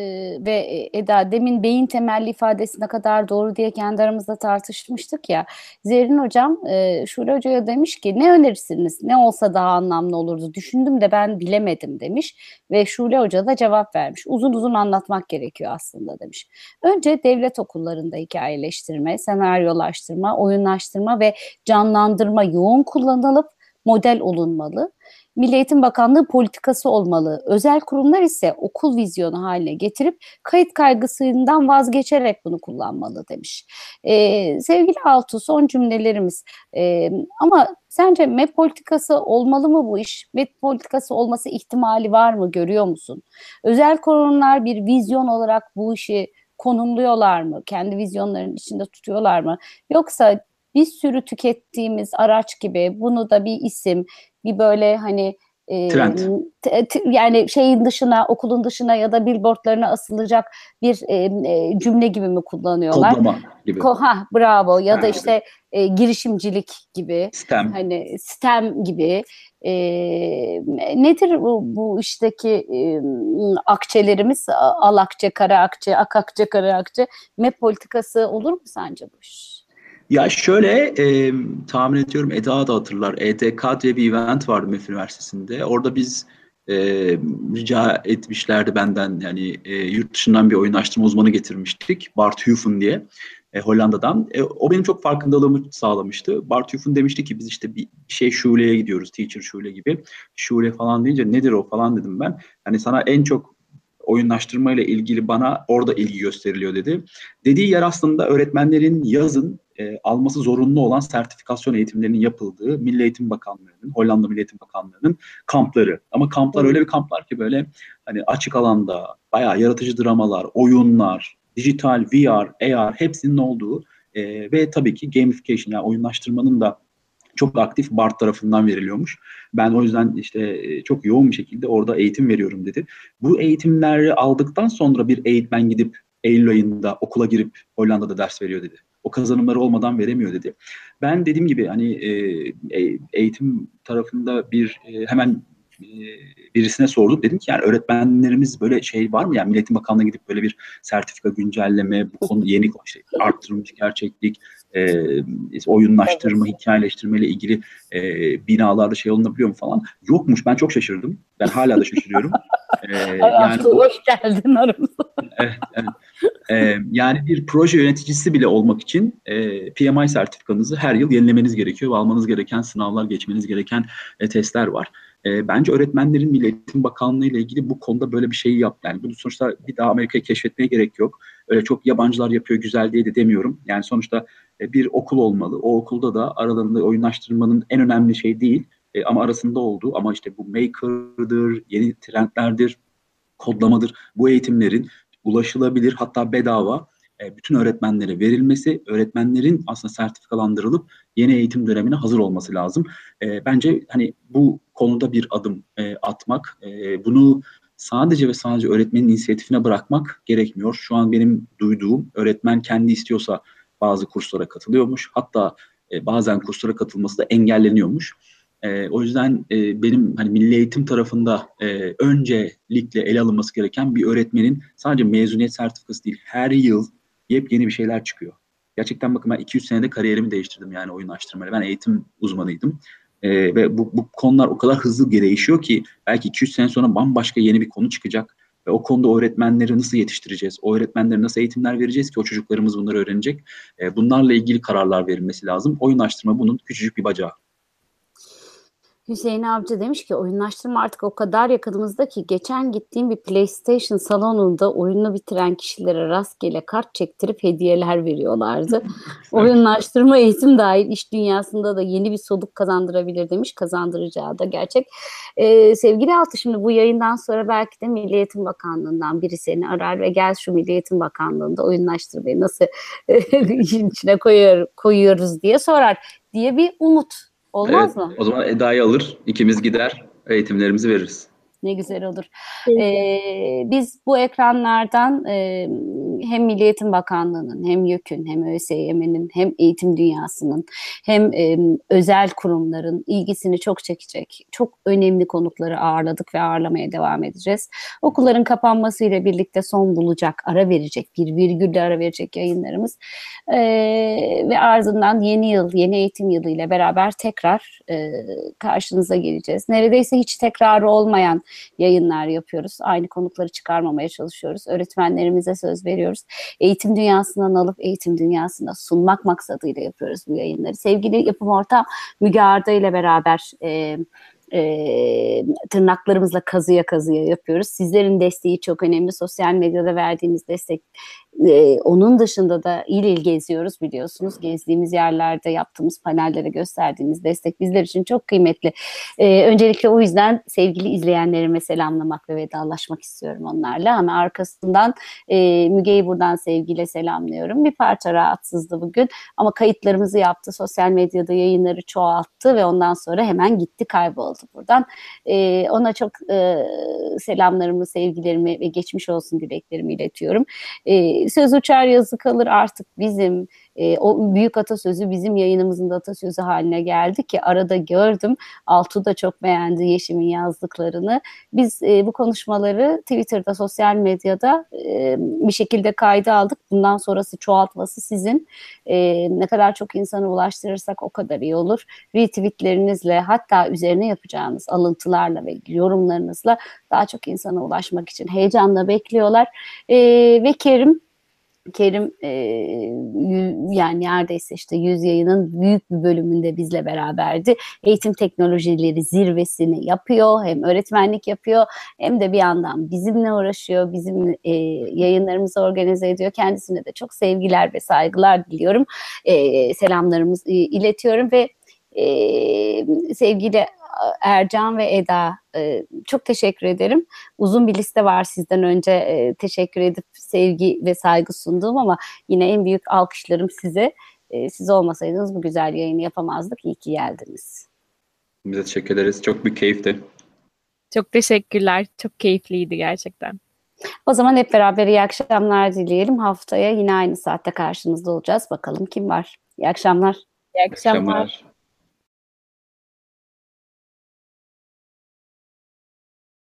ve Eda demin beyin temelli ifadesi ne kadar doğru diye kendi aramızda tartışmıştık ya. Zerrin Hocam e, Şule Hoca'ya demiş ki ne önerirsiniz? Ne olsa daha anlamlı olurdu. Düşündüm de ben bilemedim demiş. Ve Şule Hoca da cevap vermiş. Uzun uzun anlatmak gerekiyor aslında demiş. Önce devlet okullarında hikayeleştirme, senaryolaştırma, oyunlaştırma ve canlandırma yoğun kullanılıp model olunmalı. Milli Eğitim Bakanlığı politikası olmalı. Özel kurumlar ise okul vizyonu haline getirip kayıt kaygısından vazgeçerek bunu kullanmalı demiş. Ee, sevgili Altu son cümlelerimiz ee, ama sence MEP politikası olmalı mı bu iş? MEP politikası olması ihtimali var mı görüyor musun? Özel kurumlar bir vizyon olarak bu işi konumluyorlar mı? Kendi vizyonlarının içinde tutuyorlar mı? Yoksa bir sürü tükettiğimiz araç gibi bunu da bir isim, bir böyle hani e, Trend. yani şeyin dışına, okulun dışına ya da billboardlarına asılacak bir e, e, cümle gibi mi kullanıyorlar? Kodlama gibi. Ko ha bravo ya da işte e, girişimcilik gibi. STEM. Hani STEM gibi. E, nedir bu, bu işteki e, akçelerimiz? Al akçe, kara akçe, ak akçe, kara akçe. MEP politikası olur mu sence bu iş? Ya şöyle e, tahmin ediyorum Eda da hatırlar. EDK diye bir event vardı MEF Üniversitesi'nde. Orada biz e, rica etmişlerdi benden yani e, yurt dışından bir oyunlaştırma uzmanı getirmiştik. Bart Hufen diye e, Hollanda'dan. E, o benim çok farkındalığımı sağlamıştı. Bart Hufen demişti ki biz işte bir şey şuleye gidiyoruz. Teacher şule gibi. Şule falan deyince nedir o falan dedim ben. Hani sana en çok oyunlaştırma ile ilgili bana orada ilgi gösteriliyor dedi. Dediği yer aslında öğretmenlerin yazın e, alması zorunlu olan sertifikasyon eğitimlerinin yapıldığı Milli Eğitim Bakanlığı'nın, Hollanda Milli Eğitim Bakanlığı'nın kampları. Ama kamplar öyle bir kamplar ki böyle hani açık alanda bayağı yaratıcı dramalar, oyunlar, dijital, VR, AR hepsinin olduğu e, ve tabii ki gamification yani oyunlaştırmanın da çok aktif BART tarafından veriliyormuş. Ben o yüzden işte e, çok yoğun bir şekilde orada eğitim veriyorum dedi. Bu eğitimleri aldıktan sonra bir eğitmen gidip Eylül ayında okula girip Hollanda'da ders veriyor dedi. O kazanımları olmadan veremiyor dedi. Ben dediğim gibi hani e, e eğitim tarafında bir e, hemen e, birisine sordum. Dedim ki yani öğretmenlerimiz böyle şey var mı? Yani Milletin Bakanlığı'na gidip böyle bir sertifika güncelleme, bu konu yeni işte arttırılmış gerçeklik, e, oyunlaştırma, hikayeleştirme ile ilgili e, binalarda şey olunabiliyor mu falan. Yokmuş. Ben çok şaşırdım. Ben hala da şaşırıyorum. (laughs) ee, yani, hoş geldin aramıza. evet, evet. Ee, yani bir proje yöneticisi bile olmak için e, PMI sertifikanızı her yıl yenilemeniz gerekiyor ve almanız gereken sınavlar, geçmeniz gereken e, testler var. E, bence öğretmenlerin Milli Eğitim Bakanlığı ile ilgili bu konuda böyle bir şeyi yap. Yani bunu sonuçta bir daha Amerika'yı keşfetmeye gerek yok. Öyle çok yabancılar yapıyor güzel diye de demiyorum. Yani sonuçta e, bir okul olmalı. O okulda da aralarında oyunlaştırmanın en önemli şey değil e, ama arasında olduğu ama işte bu maker'dır, yeni trendlerdir, kodlamadır. Bu eğitimlerin ulaşılabilir hatta bedava e, bütün öğretmenlere verilmesi, öğretmenlerin aslında sertifikalandırılıp yeni eğitim dönemine hazır olması lazım. E, bence hani bu konuda bir adım e, atmak, e, bunu sadece ve sadece öğretmenin inisiyatifine bırakmak gerekmiyor. Şu an benim duyduğum öğretmen kendi istiyorsa bazı kurslara katılıyormuş. Hatta e, bazen kurslara katılması da engelleniyormuş. E, o yüzden e, benim hani milli eğitim tarafında e, öncelikle ele alınması gereken bir öğretmenin sadece mezuniyet sertifikası değil, her yıl yepyeni bir şeyler çıkıyor. Gerçekten bakın ben 200 senede kariyerimi değiştirdim yani oyunlaştırmayla. Ben eğitim uzmanıydım. Ee, ve bu, bu konular o kadar hızlı değişiyor ki belki 200 sene sonra bambaşka yeni bir konu çıkacak. Ve o konuda öğretmenleri nasıl yetiştireceğiz? O öğretmenlere nasıl eğitimler vereceğiz ki o çocuklarımız bunları öğrenecek? E, bunlarla ilgili kararlar verilmesi lazım. Oyunlaştırma bunun küçücük bir bacağı. Hüseyin Avcı demiş ki oyunlaştırma artık o kadar yakınımızda ki geçen gittiğim bir PlayStation salonunda oyunu bitiren kişilere rastgele kart çektirip hediyeler veriyorlardı. (laughs) oyunlaştırma eğitim dahil iş dünyasında da yeni bir soluk kazandırabilir demiş. Kazandıracağı da gerçek. Ee, sevgili Altı şimdi bu yayından sonra belki de Milli Eğitim Bakanlığı'ndan biri seni arar ve gel şu Milli Eğitim Bakanlığı'nda oyunlaştırmayı nasıl işin (laughs) içine koyuyor, koyuyoruz diye sorar diye bir umut Olmaz evet, mı? O zaman Eda'yı alır, ikimiz gider, eğitimlerimizi veririz. Ne güzel olur. Ee, biz bu ekranlardan e, hem Milli Eğitim Bakanlığı'nın hem YÖK'ün hem ÖSYM'nin hem eğitim dünyasının hem e, özel kurumların ilgisini çok çekecek çok önemli konukları ağırladık ve ağırlamaya devam edeceğiz. Okulların kapanmasıyla birlikte son bulacak, ara verecek, bir virgülle ara verecek yayınlarımız e, ve ardından yeni yıl, yeni eğitim yılı ile beraber tekrar e, karşınıza geleceğiz. Neredeyse hiç tekrarı olmayan yayınlar yapıyoruz. Aynı konukları çıkarmamaya çalışıyoruz. Öğretmenlerimize söz veriyoruz. Eğitim dünyasından alıp eğitim dünyasına sunmak maksadıyla yapıyoruz bu yayınları. Sevgili yapım ortam Müge Arda ile beraber e, e, tırnaklarımızla kazıya kazıya yapıyoruz. Sizlerin desteği çok önemli. Sosyal medyada verdiğimiz destek e, onun dışında da il il geziyoruz biliyorsunuz. Gezdiğimiz yerlerde yaptığımız panellere gösterdiğimiz destek bizler için çok kıymetli. E, öncelikle o yüzden sevgili izleyenlerime selamlamak ve vedalaşmak istiyorum onlarla. Ama arkasından e, Müge'yi buradan sevgiyle selamlıyorum. Bir parça rahatsızdı bugün ama kayıtlarımızı yaptı. Sosyal medyada yayınları çoğalttı ve ondan sonra hemen gitti kayboldu buradan. E, ona çok e, selamlarımı, sevgilerimi ve geçmiş olsun dileklerimi iletiyorum. E, söz uçar yazı kalır artık bizim e, o büyük atasözü bizim yayınımızın da atasözü haline geldi ki arada gördüm. Altu da çok beğendi Yeşim'in yazdıklarını. Biz e, bu konuşmaları Twitter'da, sosyal medyada e, bir şekilde kayda aldık. Bundan sonrası çoğaltması sizin. E, ne kadar çok insana ulaştırırsak o kadar iyi olur. Retweetlerinizle hatta üzerine yapacağınız alıntılarla ve yorumlarınızla daha çok insana ulaşmak için heyecanla bekliyorlar. E, ve Kerim Kerim e, yani neredeyse işte yüz yayının büyük bir bölümünde bizle beraberdi. Eğitim teknolojileri zirvesini yapıyor. Hem öğretmenlik yapıyor hem de bir yandan bizimle uğraşıyor. Bizim e, yayınlarımızı organize ediyor. Kendisine de çok sevgiler ve saygılar diliyorum. E, selamlarımızı iletiyorum ve e, sevgili Ercan ve Eda e, çok teşekkür ederim. Uzun bir liste var sizden önce e, teşekkür edip sevgi ve saygı sunduğum ama yine en büyük alkışlarım size. E, siz olmasaydınız bu güzel yayını yapamazdık. İyi ki geldiniz. Bize teşekkür ederiz. Çok bir keyifti. Çok teşekkürler. Çok keyifliydi gerçekten. O zaman hep beraber iyi akşamlar dileyelim. Haftaya yine aynı saatte karşınızda olacağız. Bakalım kim var. İyi akşamlar. İyi akşamlar. İyi akşamlar.